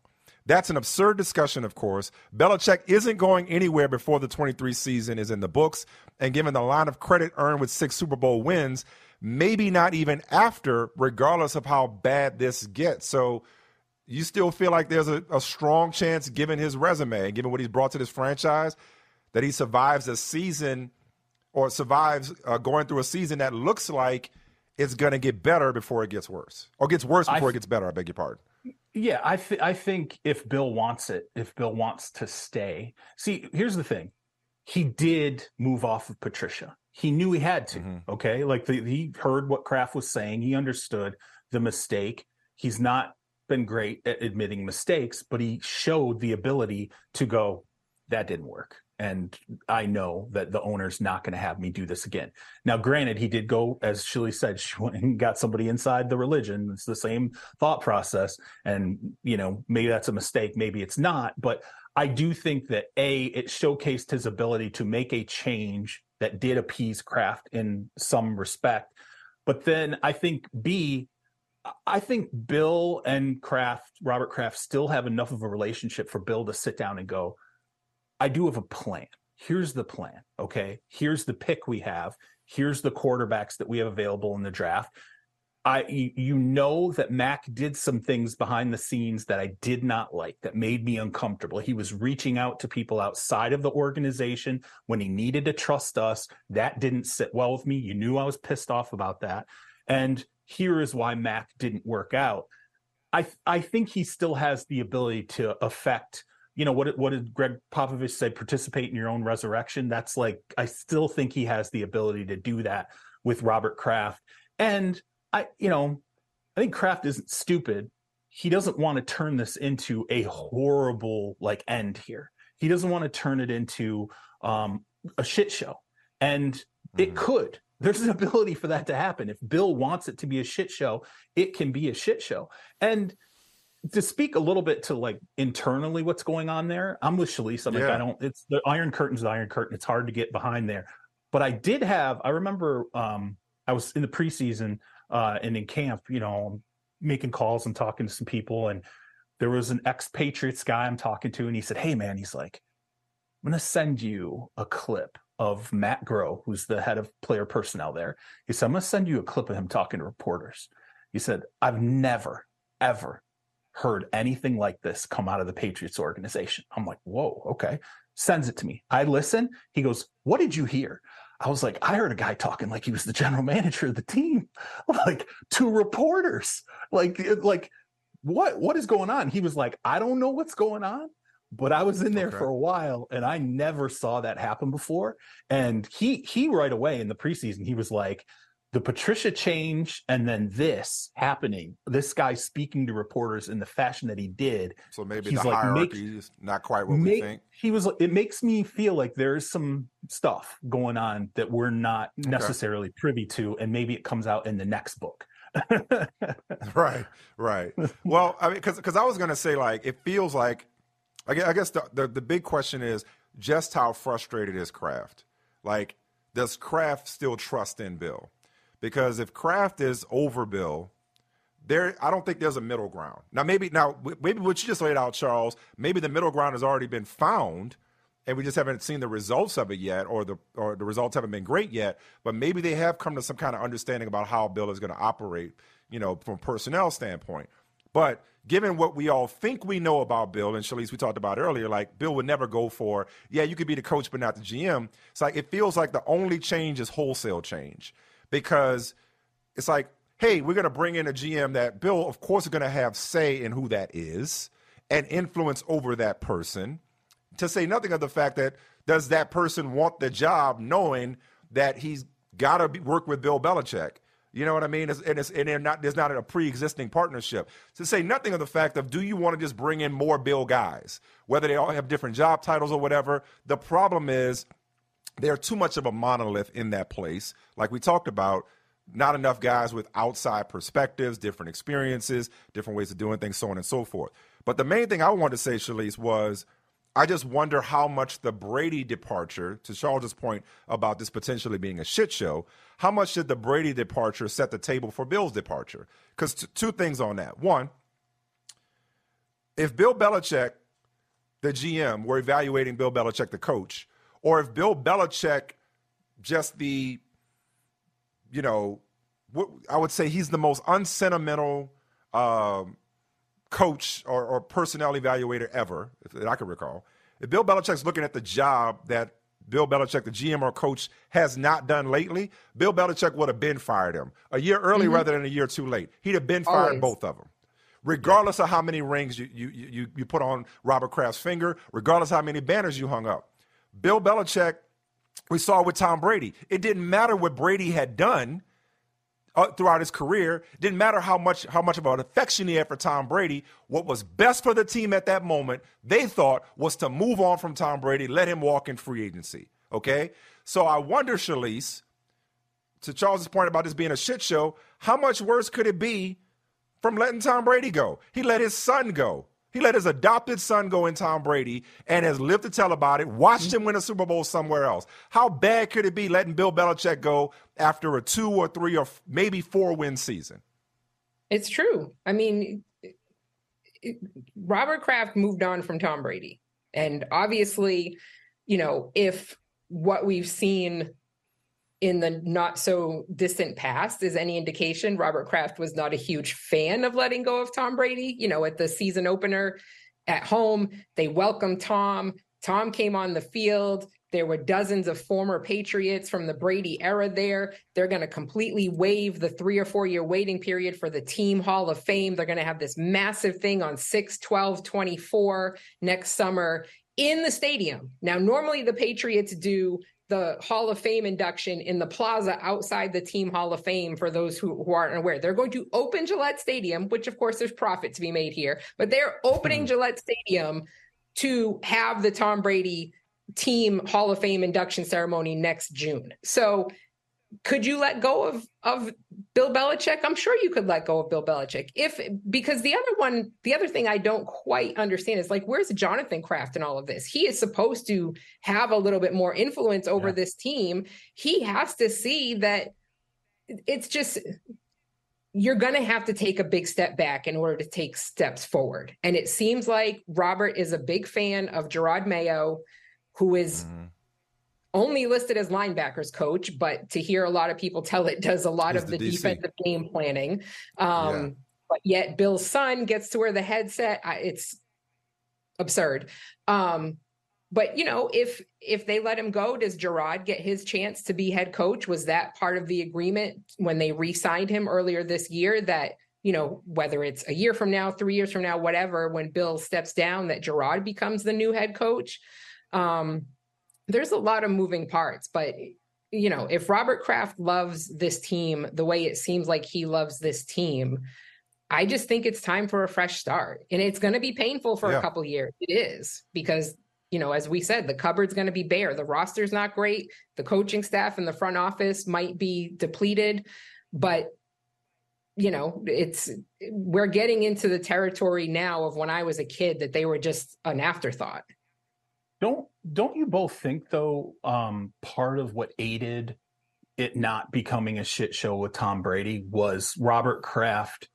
That's an absurd discussion, of course. Belichick isn't going anywhere before the 23 season is in the books, and given the line of credit earned with six Super Bowl wins, maybe not even after, regardless of how bad this gets. So you still feel like there's a, a strong chance, given his resume, given what he's brought to this franchise, that he survives a season – or survives uh, going through a season that looks like it's going to get better before it gets worse, or gets worse before th- it gets better. I beg your pardon. Yeah, I th- I think if Bill wants it, if Bill wants to stay, see, here's the thing: he did move off of Patricia. He knew he had to. Mm-hmm. Okay, like the, he heard what Kraft was saying. He understood the mistake. He's not been great at admitting mistakes, but he showed the ability to go. That didn't work and I know that the owner's not going to have me do this again. Now, granted, he did go, as Shilly said, she went and got somebody inside the religion. It's the same thought process, and you know maybe that's a mistake, maybe it's not. But I do think that a it showcased his ability to make a change that did appease Kraft in some respect. But then I think b I think Bill and Kraft, Robert Kraft, still have enough of a relationship for Bill to sit down and go, I do have a plan. Here's the plan. Okay. Here's the pick we have. Here's the quarterbacks that we have available in the draft. I you know that Mac did some things behind the scenes that I did not like that made me uncomfortable. He was reaching out to people outside of the organization when he needed to trust us. That didn't sit well with me. You knew I was pissed off about that. And here is why Mac didn't work out. I I think he still has the ability to affect you know what what did Gregg Popovich say participate in your own resurrection that's like I still think he has the ability to do that with Robert Kraft and I, you know, I think Kraft isn't stupid. He doesn't want to turn this into a horrible like end here. He doesn't want to turn it into um, a shit show, and mm-hmm. it could. There's an ability for that to happen. If Bill wants it to be a shit show, it can be a shit show. And to speak a little bit to like internally what's going on there, I'm with Shalise. I'm yeah. like, I don't, it's the Iron Curtain's the Iron Curtain. It's hard to get behind there. But I did have, I remember um, I was in the preseason uh, and in camp, you know, making calls and talking to some people. And there was an ex-Patriots guy I'm talking to, and he said, Hey, man, he's like, I'm going to send you a clip of Matt Groh, who's the head of player personnel there. He said, I'm going to send you a clip of him talking to reporters. He said, I've never, ever heard anything like this come out of the Patriots organization. I'm like, whoa, okay. Sends it to me. I listen. He goes, What did you hear? I was like, I heard a guy talking like he was the general manager of the team, like to reporters, like, like what, what is going on? He was like, I don't know what's going on, but I was in there okay. for a while and I never saw that happen before. And he, he right away in the preseason, he was like, the Patricia change and then this happening, this guy speaking to reporters in the fashion that he did. So maybe the like, hierarchy is not quite what make, we think. He was. It makes me feel like there's some stuff going on that we're not okay. necessarily privy to, and maybe it comes out in the next book. right, right. Well, I mean, because because I was going to say like it feels like, I guess, I guess the, the the big question is just how frustrated is Kraft? Like, does Kraft still trust in Bill? Because if Kraft is over Bill, there I don't think there's a middle ground. Now maybe now maybe what you just laid out, Charles, maybe the middle ground has already been found and we just haven't seen the results of it yet or the or the results haven't been great yet, but maybe they have come to some kind of understanding about how Bill is going to operate, you know, from personnel standpoint. But given what we all think we know about Bill, and Shalise, we talked about earlier, like Bill would never go for, yeah, you could be the coach, but not the GM. It's like it feels like the only change is wholesale change because it's like, hey, we're going to bring in a GM that Bill, of course, is going to have say in who that is and influence over that person. To say nothing of the fact that does that person want the job knowing that he's got to work with Bill Belichick? You know what I mean? It's, and, it's, and not, there's not a pre-existing partnership. To say nothing of the fact of do you want to just bring in more Bill guys, whether they all have different job titles or whatever. The problem is – they're too much of a monolith in that place. Like we talked about, not enough guys with outside perspectives, different experiences, different ways of doing things, so on and so forth. But the main thing I wanted to say, Shalise, was I just wonder how much the Brady departure, to Charles's point about this potentially being a shit show, how much did the Brady departure set the table for Bill's departure? Because t- two things on that. One, if Bill Belichick, the GM, were evaluating Bill Belichick, the coach, or if Bill Belichick, just the, you know, what, I would say he's the most unsentimental um, coach or, or, personnel evaluator ever that I can recall. If Bill Belichick's looking at the job that Bill Belichick, the GM or coach, has not done lately, Bill Belichick would have been fired him a year early mm-hmm. rather than a year too late. He'd have been fired Always. both of them regardless of how many rings you, you, you, you put on Robert Kraft's finger, regardless how many banners you hung up. Bill Belichick, we saw with Tom Brady. It didn't matter what Brady had done uh, throughout his career. Didn't matter how much how much of an affection he had for Tom Brady. What was best for the team at that moment, they thought, was to move on from Tom Brady, let him walk in free agency. Okay, so I wonder, Shalise, to Charles's point about this being a shit show, how much worse could it be from letting Tom Brady go? He let his son go. He let his adopted son go in Tom Brady and has lived to tell about it, watched mm-hmm. him win a Super Bowl somewhere else. How bad could it be letting Bill Belichick go after a two or three or maybe four win season? It's true. I mean, Robert Kraft moved on from Tom Brady. And obviously, you know, if what we've seen in the not so distant past is any indication, Robert Kraft was not a huge fan of letting go of Tom Brady. You know, at the season opener at home, they welcomed Tom. Tom came on the field. There were dozens of former Patriots from the Brady era there. They're going to completely waive the three or four year waiting period for the Team Hall of Fame. They're going to have this massive thing on 6 12 24 next summer in the stadium. Now, normally the Patriots do the Hall of Fame induction in the plaza outside the Team Hall of Fame for those who, who aren't aware. They're going to open Gillette Stadium, which of course there's profit to be made here, but they're opening hmm. Gillette Stadium to have the Tom Brady team Hall of Fame induction ceremony next June. So could you let go of of Bill Belichick? I'm sure you could let go of Bill Belichick. If because the other one, the other thing I don't quite understand is like where's Jonathan Kraft in all of this? He is supposed to have a little bit more influence over yeah. this team. He has to see that it's just you're going to have to take a big step back in order to take steps forward. And it seems like Robert is a big fan of Jerod Mayo, who is mm-hmm only listed as linebackers coach, but to hear a lot of people tell it does a lot of the, the defensive game planning. Um, yeah. But yet Bill's son gets to wear the headset. It's absurd. Um, but you know, if if they let him go, does Jerod get his chance to be head coach? Was that part of the agreement when they re-signed him earlier this year? That you know, whether it's a year from now, three years from now, whatever, when Bill steps down, that Jerod becomes the new head coach. Um, there's a lot of moving parts, but you know, if Robert Kraft loves this team the way it seems like he loves this team, I just think it's time for a fresh start. And it's going to be painful for yeah. a couple years. It is because, you know, as we said, the cupboard's going to be bare. The roster's not great. The coaching staff and the front office might be depleted, but you know, it's we're getting into the territory now of when I was a kid that they were just an afterthought. Don't don't you both think though um, part of what aided it not becoming a shit show with Tom Brady was Robert Kraft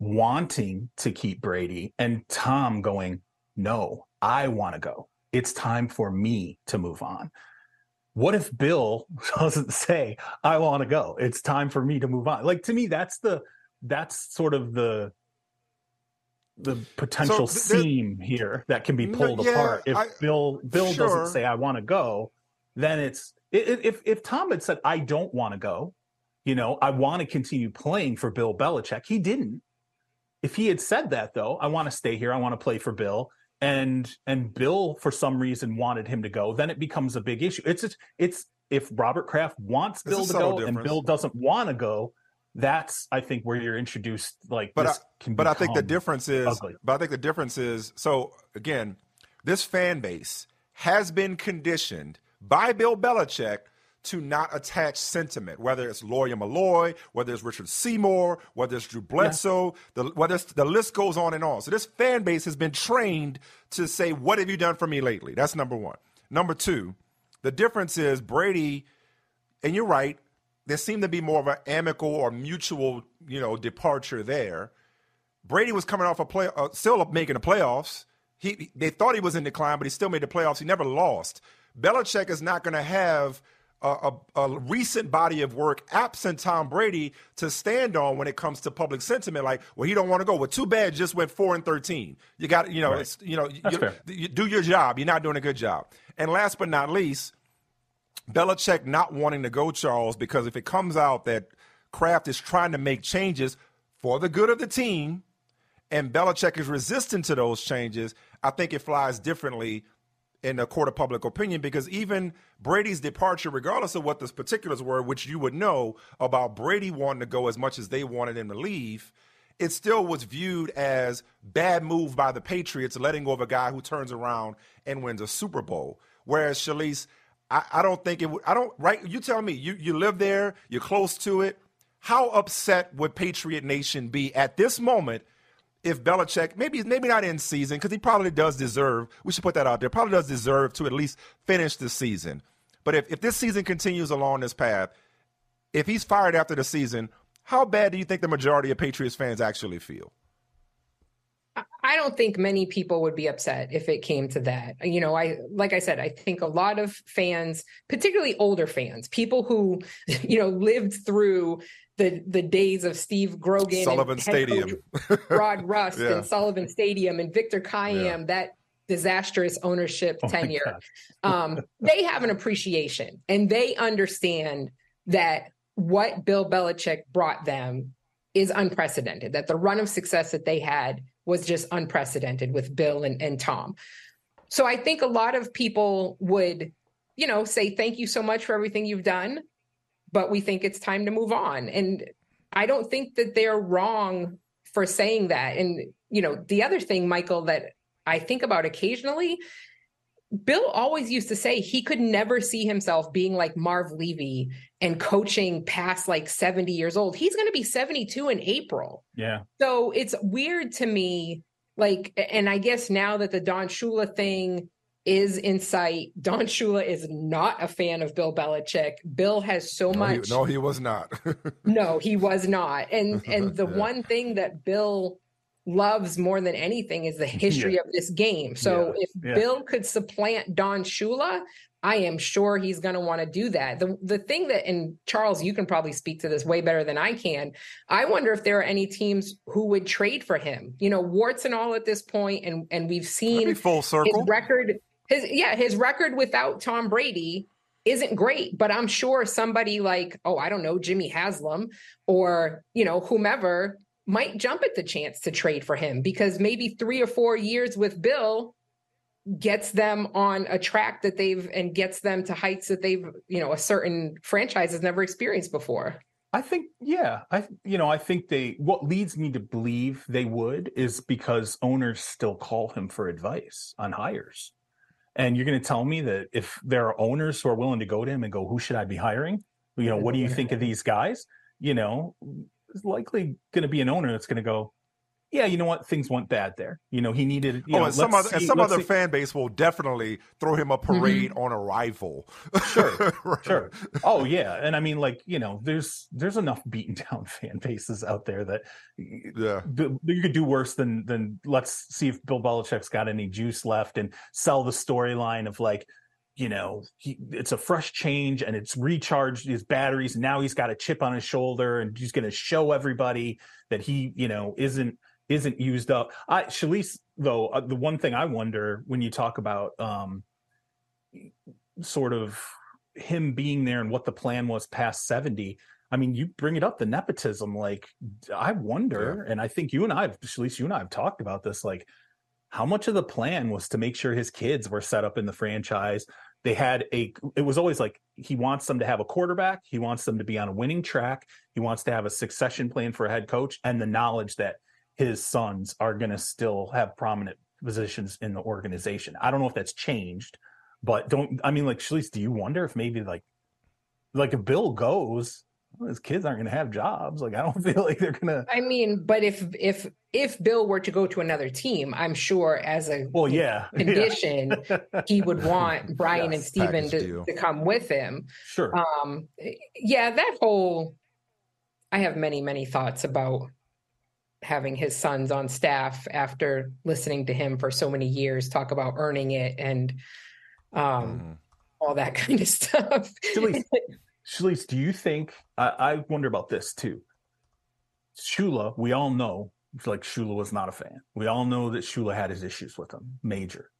wanting to keep Brady and Tom going, "No, I want to go. It's time for me to move on." What if Bill doesn't say, "I want to go. It's time for me to move on." Like to me that's the that's sort of the the potential so seam here that can be pulled yeah, apart. If I, Bill Bill sure. doesn't say I want to go, then it's if if Tom had said I don't want to go, you know, I want to continue playing for Bill Belichick. He didn't. If he had said that though, I want to stay here, I want to play for Bill, and and Bill for some reason wanted him to go, then it becomes a big issue. It's it's if Robert Kraft wants Bill to go difference. and Bill doesn't want to go, that's I think where you're introduced like but I, but I think the difference is ugly. but I think the difference is so again this fan base has been conditioned by Bill Belichick to not attach sentiment, whether it's Lawyer Milloy, whether it's Richard Seymour, whether it's Drew Bledsoe, yeah. the, whether the list goes on and on. So this fan base has been trained to say, "What have you done for me lately?" That's number one. Number two, the difference is Brady, and you're right there seemed to be more of an amicable or mutual, you know, departure there. Brady was coming off a play, uh, still making the playoffs. He they thought he was in decline, but he still made the playoffs. He never lost. Belichick is not going to have a, a, a, recent body of work absent Tom Brady to stand on when it comes to public sentiment. Like, well, he don't want to go. Well, too bad. Just went four and thirteen. You got, you know, right. it's you know, you, you do your job. You're not doing a good job. And last but not least, Belichick not wanting to go, Charles, because if it comes out that Kraft is trying to make changes for the good of the team and Belichick is resistant to those changes, I think it flies differently in the court of public opinion because even Brady's departure, regardless of what the particulars were, which you would know about Brady wanting to go as much as they wanted him to leave, it still was viewed as bad move by the Patriots letting go of a guy who turns around and wins a Super Bowl. Whereas Shalise, I, I don't think it would. I don't. Right? You tell me. You you live there. You're close to it. How upset would Patriot Nation be at this moment if Belichick, maybe maybe not in season, because he probably does deserve. We should put that out there. Probably does deserve to at least finish the season. But if if this season continues along this path, if he's fired after the season, how bad do you think the majority of Patriots fans actually feel? I don't think many people would be upset if it came to that. You know, I like I said, I think a lot of fans, particularly older fans, people who, you know, lived through the the days of Steve Grogan, Sullivan Stadium, Rod Rust, yeah. and Sullivan Stadium, and Victor Kiam, yeah. that disastrous ownership oh tenure. Um, they have an appreciation and they understand that what Bill Belichick brought them is unprecedented, that the run of success that they had was just unprecedented with Bill and, and Tom. So I think a lot of people would, you know, say, thank you so much for everything you've done, but we think it's time to move on. And I don't think that they're wrong for saying that. And, you know, the other thing, Michael, that I think about occasionally Bill always used to say he could never see himself being like Marv Levy and coaching past like 70 years old. He's going to be 72 in April. Yeah. So it's weird to me. Like, and I guess now that the Don Shula thing is in sight, Don Shula is not a fan of Bill Belichick. Bill has so no, much. He, no, he was not. no, he was not. And and the yeah. one thing that Bill loves more than anything is the history yeah. of this game. So yeah. if yeah. Bill could supplant Don Shula, I am sure he's going to want to do that. The the thing that and Charles, you can probably speak to this way better than I can. I wonder if there are any teams who would trade for him. You know, warts and all at this point, and and we've seen full circle his record. His yeah, his record without Tom Brady isn't great, but I'm sure somebody like, oh, I don't know, Jimmy Haslam or, you know, whomever might jump at the chance to trade for him because maybe three or four years with Bill gets them on a track that they've and gets them to heights that they've, you know, a certain franchise has never experienced before. I think, yeah, I, you know, I think they, what leads me to believe they would is because owners still call him for advice on hires. And you're going to tell me that if there are owners who are willing to go to him and go, who should I be hiring? You know, what do you think of these guys? You know, is likely going to be an owner that's going to go, yeah, you know what? Things went bad there. You know, he needed. You oh, know, and some other, see, and some other see. fan base will definitely throw him a mm-hmm. parade mm-hmm. on arrival. Sure, right. sure. Oh yeah, and I mean, like you know, there's there's enough beaten down fan bases out there that yeah, you could do worse than than let's see if Bill Belichick's got any juice left and sell the storyline of like you know, he, it's a fresh change and it's recharged his batteries. And now he's got a chip on his shoulder and he's going to show everybody that he, you know, isn't isn't used up. I Shalise though, uh, the one thing I wonder when you talk about um sort of him being there and what the plan was past 70. I mean, you bring it up the nepotism. Like, I wonder, yeah. and I think you and I, at least you and I have talked about this. Like, how much of the plan was to make sure his kids were set up in the franchise they had a it was always like he wants them to have a quarterback he wants them to be on a winning track he wants to have a succession plan for a head coach and the knowledge that his sons are going to still have prominent positions in the organization. I don't know if that's changed but don't i mean like Shalise, do you wonder if maybe like like if bill goes well, his kids aren't going to have jobs. Like I don't feel like they're going to. I mean, but if if if Bill were to go to another team, I'm sure as a well, yeah, condition, yeah. he would want Brian yes, and Stephen to, to come with him. Sure. Um, yeah, that whole. I have many many thoughts about having his sons on staff after listening to him for so many years talk about earning it and um mm. all that kind of stuff. Shalise, do you think? I, I wonder about this too. Shula, we all know, like Shula was not a fan. We all know that Shula had his issues with him, major.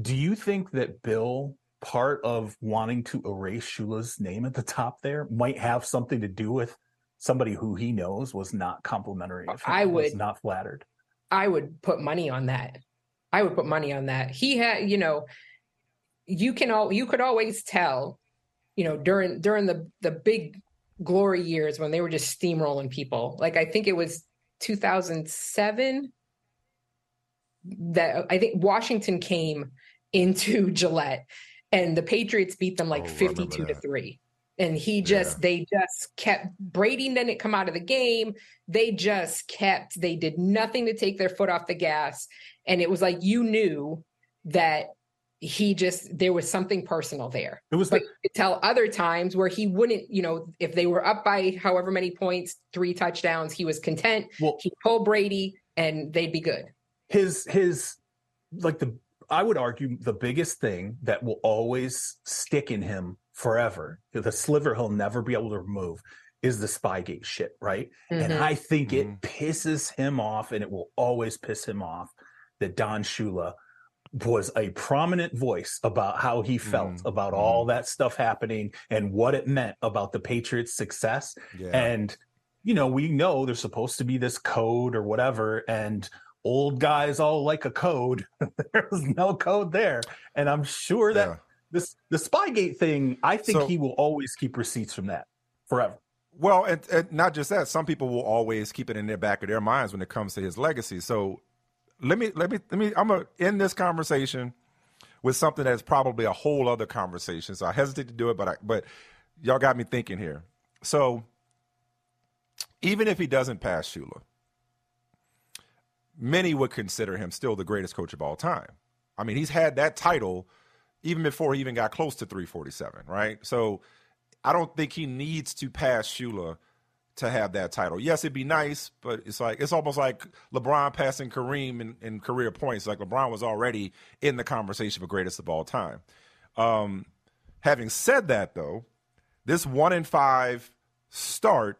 Do you think that Bill, part of wanting to erase Shula's name at the top there, might have something to do with somebody who he knows was not complimentary of him, I would not flattered. I would put money on that. I would put money on that. He had, you know, you can all you could always tell you know during during the the big glory years when they were just steamrolling people. Like i think it was 2007 that i think washington came into gillette and the patriots beat them like oh, 52 to 3 and he just yeah. they just kept brady didn't come out of the game. They just kept they did nothing to take their foot off the gas. And it was like you knew that he just there was something personal there. It was like the- tell other times where he wouldn't, you know, if they were up by however many points, three touchdowns, he was content. Well, he pulled Brady and they'd be good. his his like the I would argue the biggest thing that will always stick in him forever, the sliver he'll never be able to remove, is the Spygate shit, right? Mm-hmm. And I think mm-hmm. it pisses him off, and it will always piss him off that Don Shula was a prominent voice about how he felt mm-hmm. about all that stuff happening and what it meant about the Patriots' success. Yeah. And you know, we know there's supposed to be this code or whatever, and old guys all like a code. There's no code there. And I'm sure that yeah. this the Spygate thing, I think so, he will always keep receipts from that forever. Well, and, and, not just that, some people will always keep it in their back of their minds when it comes to his legacy. So let me let me let me I'm gonna end this conversation with something that's probably a whole other conversation. So I hesitate to do it, but I but y'all got me thinking here. So even if he doesn't pass Shula, many would consider him still the greatest coach of all time. I mean, he's had that title even before he even got close to 347, right? So I don't think he needs to pass Shula to have that title. Yes, it'd be nice, but it's like it's almost like LeBron passing Kareem in, in career points. Like LeBron was already in the conversation for greatest of all time. Um, having said that, though, this one in five start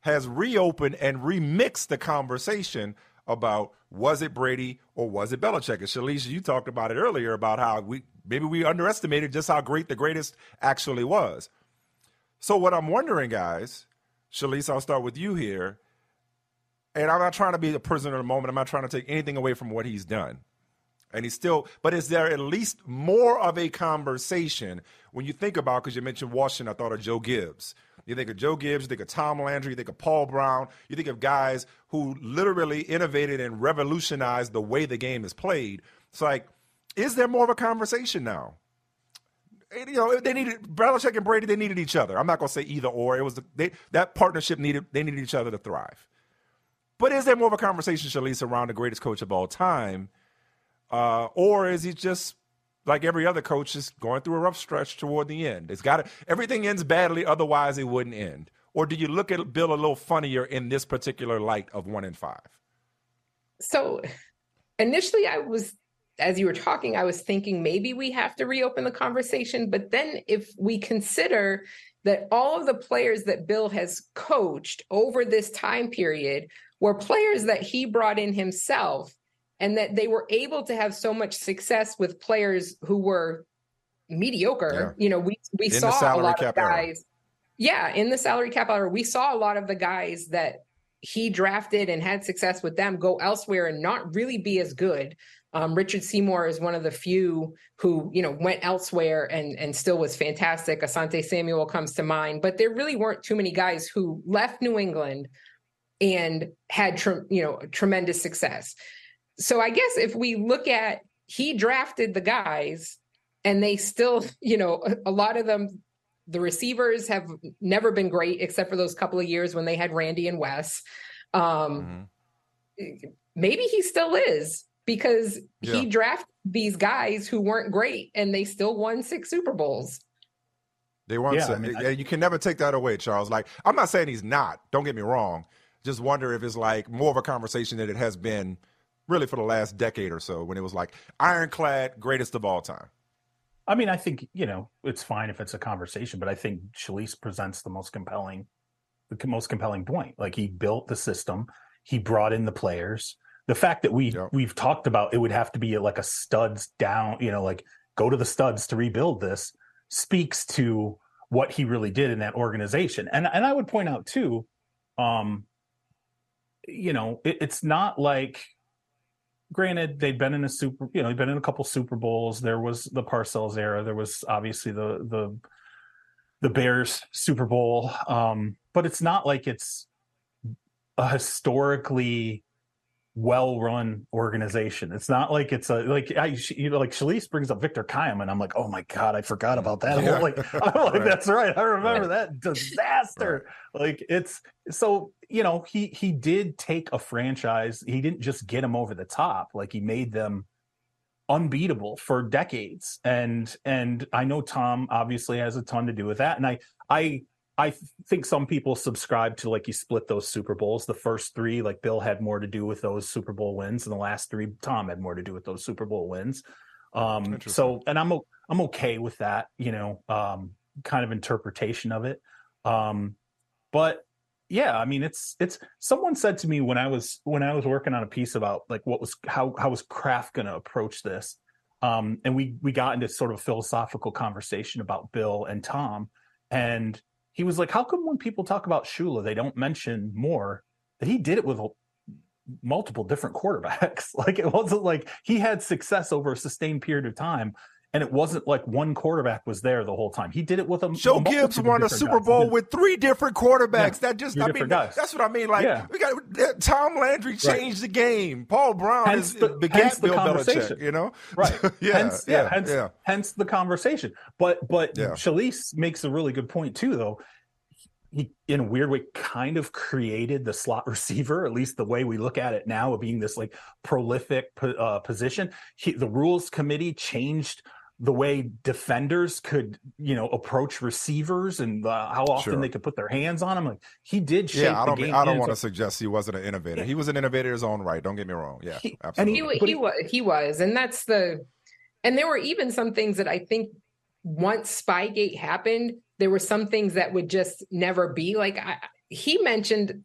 has reopened and remixed the conversation about was it Brady or was it Belichick? And Shalise, you talked about it earlier about how we maybe we underestimated just how great the greatest actually was. So what I'm wondering, guys, Shalise, I'll start with you here. And I'm not trying to be a prisoner of the moment. I'm not trying to take anything away from what he's done. And he's still, but is there at least more of a conversation when you think about, because you mentioned Washington, I thought of Joe Gibbs. You think of Joe Gibbs, you think of Tom Landry, you think of Paul Brown, you think of guys who literally innovated and revolutionized the way the game is played. It's like, is there more of a conversation now? You know, they needed Belichick and Brady. They needed each other. I'm not going to say either or. It was the, they, that partnership needed. They needed each other to thrive. But is there more of a conversation, Shalise, around the greatest coach of all time, uh, or is he just like every other coach, just going through a rough stretch toward the end. It's got everything ends badly, otherwise it wouldn't end. Or do you look at Bill a little funnier in this particular light of one in five? So initially, I was, as you were talking, I was thinking maybe we have to reopen the conversation. But then if we consider that all of the players that Bill has coached over this time period were players that he brought in himself and that they were able to have so much success with players who were mediocre. Yeah. You know, we we in saw a lot of guys. Era. Yeah, in the salary cap era, we saw a lot of the guys that he drafted and had success with them go elsewhere and not really be as good. Um, Richard Seymour is one of the few who, you know, went elsewhere and and still was fantastic. Asante Samuel comes to mind, but there really weren't too many guys who left New England and had, tre- you know, tremendous success so I guess if we look at he drafted the guys and they still, you know, a, a, lot of them, the receivers have never been great except for those couple of years when they had Randy and Wes. Um, mm-hmm. Maybe he still is because yeah. he drafted these guys who weren't great and they still won six Super Bowls. They won. Yeah, I mean, I, you can never take that away, Charles. Like I'm not saying he's not. Don't get me wrong. Just wonder if it's like more of a conversation that it has been really for the last decade or so when it was like ironclad greatest of all time. I mean, I think, you know, it's fine if it's a conversation, but I think Shalise presents the most compelling, the most compelling point. Like he built the system, he brought in the players. The fact that we yep. we've talked about it would have to be like a studs down, you know, like go to the studs to rebuild this speaks to what he really did in that organization. And and I would point out too, um, you know, it, it's not like granted they'd been in a super you know they'd been in a couple super bowls there was the parcells era there was obviously the the the bears super bowl um but it's not like it's a historically well run organization. It's not like it's a like I you know like Shalise brings up Victor Kiam and I'm like oh my god I forgot about that. Yeah. I'm like I'm like right. that's right I remember right. that disaster. Right. Like it's so you know he he did take a franchise. He didn't just get them over the top. Like he made them unbeatable for decades. And and I know Tom obviously has a ton to do with that. And I I I think some people subscribe to like you split those Super Bowls. The first three, like Bill had more to do with those Super Bowl wins, and the last three, Tom had more to do with those Super Bowl wins. Um, so, and I'm I'm okay with that, you know, um, kind of interpretation of it. Um, but yeah, I mean, it's it's. Someone said to me when I was when I was working on a piece about like what was how how was Kraft going to approach this, um, and we we got into sort of philosophical conversation about Bill and Tom, and he was like, "How come when people talk about Shula, they don't mention more that he did it with multiple different quarterbacks? like it wasn't like he had success over a sustained period of time." And it wasn't like one quarterback was there the whole time. He did it with a Joe a Gibbs won a Super guys. Bowl with three different quarterbacks. Yeah, that just I mean guys. that's what I mean. Like yeah. we got Tom Landry changed right. the game. Paul Brown hence is the, begat Bill Belichick. You know, right? yeah, hence, yeah, yeah, hence, yeah. hence the conversation. But but yeah. Shalise makes a really good point too, though he in a weird way kind of created the slot receiver at least the way we look at it now of being this like prolific uh, position he, the rules committee changed the way defenders could you know approach receivers and uh, how often sure. they could put their hands on them like he did shape yeah i don't mean, i don't want to suggest he wasn't an innovator. He was an innovator in his own right don't get me wrong. Yeah he, absolutely. And he, he, was he was and that's the and there were even some things that i think once spygate happened there were some things that would just never be like I, he mentioned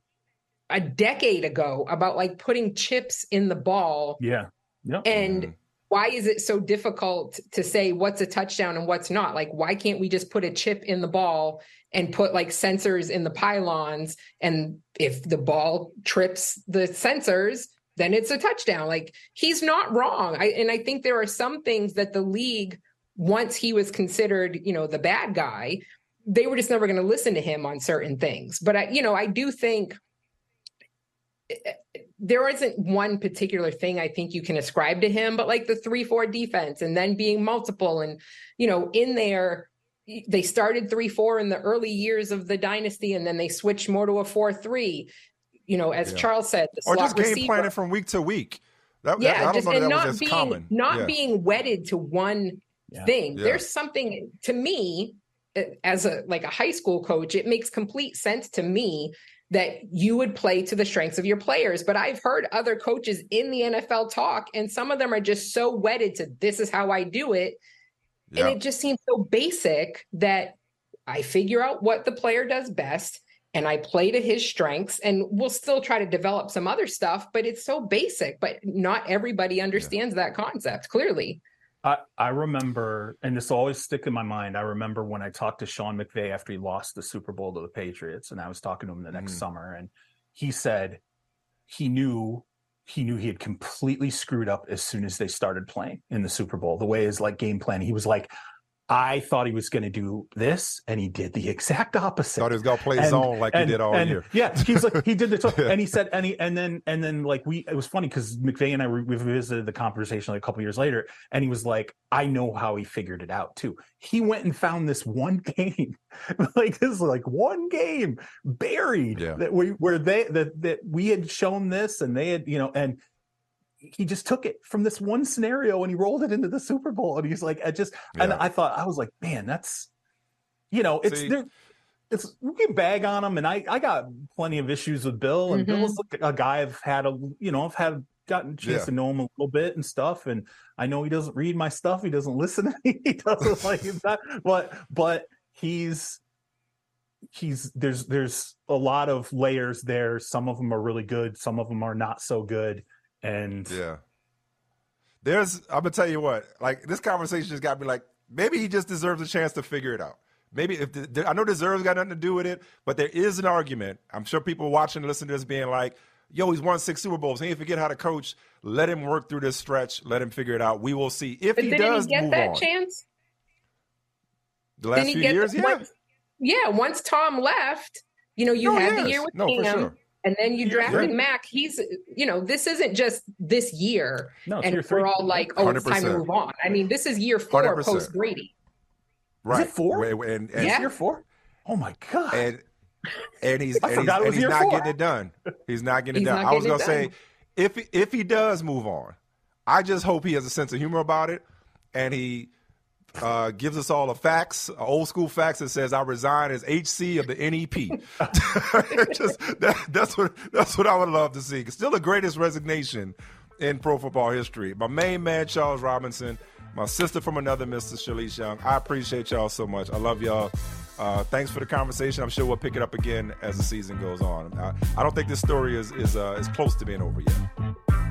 a decade ago about like putting chips in the ball yeah. Yep. and mm why is it so difficult to say what's a touchdown and what's not? Like, why can't we just put a chip in the ball and put like sensors in the pylons? And if the ball trips the sensors, then it's a touchdown. Like, he's not wrong. I, and I think there are some things that the league, once he was considered, you know, the bad guy, they were just never going to listen to him on certain things. But I, you know, I do think there isn't one particular thing I think you can ascribe to him, but like the three four defense and then being multiple and you know in there they started three four in the early years of the dynasty and then they switched more to a four three. You know, as yeah. Charles said, or just game receiver. planning from week to week. That, yeah, that, just, and not being common. not yeah. being wedded to one yeah. thing. There's something to me eh, as a like a high school coach. It makes complete sense to me that you would play to the strengths of your players. But I've heard other coaches in the NFL talk, and some of them are just so wedded to this is how I do it. And it just seems so basic that I figure out what the player does best and I play to his strengths and we'll still try to develop some other stuff, but it's so basic. But not everybody understands yeah. that concept clearly. I, I remember, and this always stick in my mind. I remember when I talked to Sean McVay after he lost the Super Bowl to the Patriots, and I was talking to him the next mm. summer, and he said he knew he knew he had completely screwed up as soon as they started playing in the Super Bowl. The way his like game plan, he was like, I thought he was going to do this, and he did the exact opposite. Thought he was going to play and, zone like and, he did all and, year. Yeah, he's like he did this, and he said, and he and then and then like we, it was funny because McVay and I we visited the conversation like a couple years later, and he was like, I know how he figured it out too. He went and found this one game, like this like one game buried yeah. that we where they that that we had shown this, and they had you know and he just took it from this one scenario and he rolled it into the Super Bowl. And he's like, I just, yeah. and I thought, I was like, man, that's, you know, it's, there, it's, we can bag on him. And I, I got plenty of issues with Bill and mm-hmm. Bill's a guy I've had a, you know, I've had gotten a chance yeah. to know him a little bit and stuff. And I know he doesn't read my stuff. He doesn't listen. he doesn't like that, but, but he's, he's there's there's a lot of layers there some of them are really good some of them are not so good and yeah, there's I'm gonna tell you what, like this conversation just got me like maybe he just deserves a chance to figure it out. Maybe if the, I know deserves got nothing to do with it, but there is an argument. I'm sure people watching and listening to this being like, "Yo, he's won six Super Bowls. He ain't forget how to coach. Let him work through this stretch. Let him figure it out. We will see if but he does he get move that on. chance. The last few years, yeah. Once, yeah, once Tom left, you know, you no, had yes. the year with no, Cam. Sure. And then you drafted yeah. Mac. He's, you know, this isn't just this year. No, and we're all like, oh, 100%. it's time to move on. I mean, this is year 4 post Brady. Right. Is it four? And, and, yeah. year four? Oh my God. And, and he's, and he's, and he's not four. getting it done. He's not getting it done. I was going to say, if, if he does move on, I just hope he has a sense of humor about it and he uh, gives us all a fax, old school fax that says I resign as HC of the NEP. Just that, that's what that's what I would love to see. Still the greatest resignation in pro football history. My main man Charles Robinson, my sister from another Mr. Shalise Young. I appreciate y'all so much. I love y'all. Uh, thanks for the conversation. I'm sure we'll pick it up again as the season goes on. I, I don't think this story is is uh, is close to being over yet.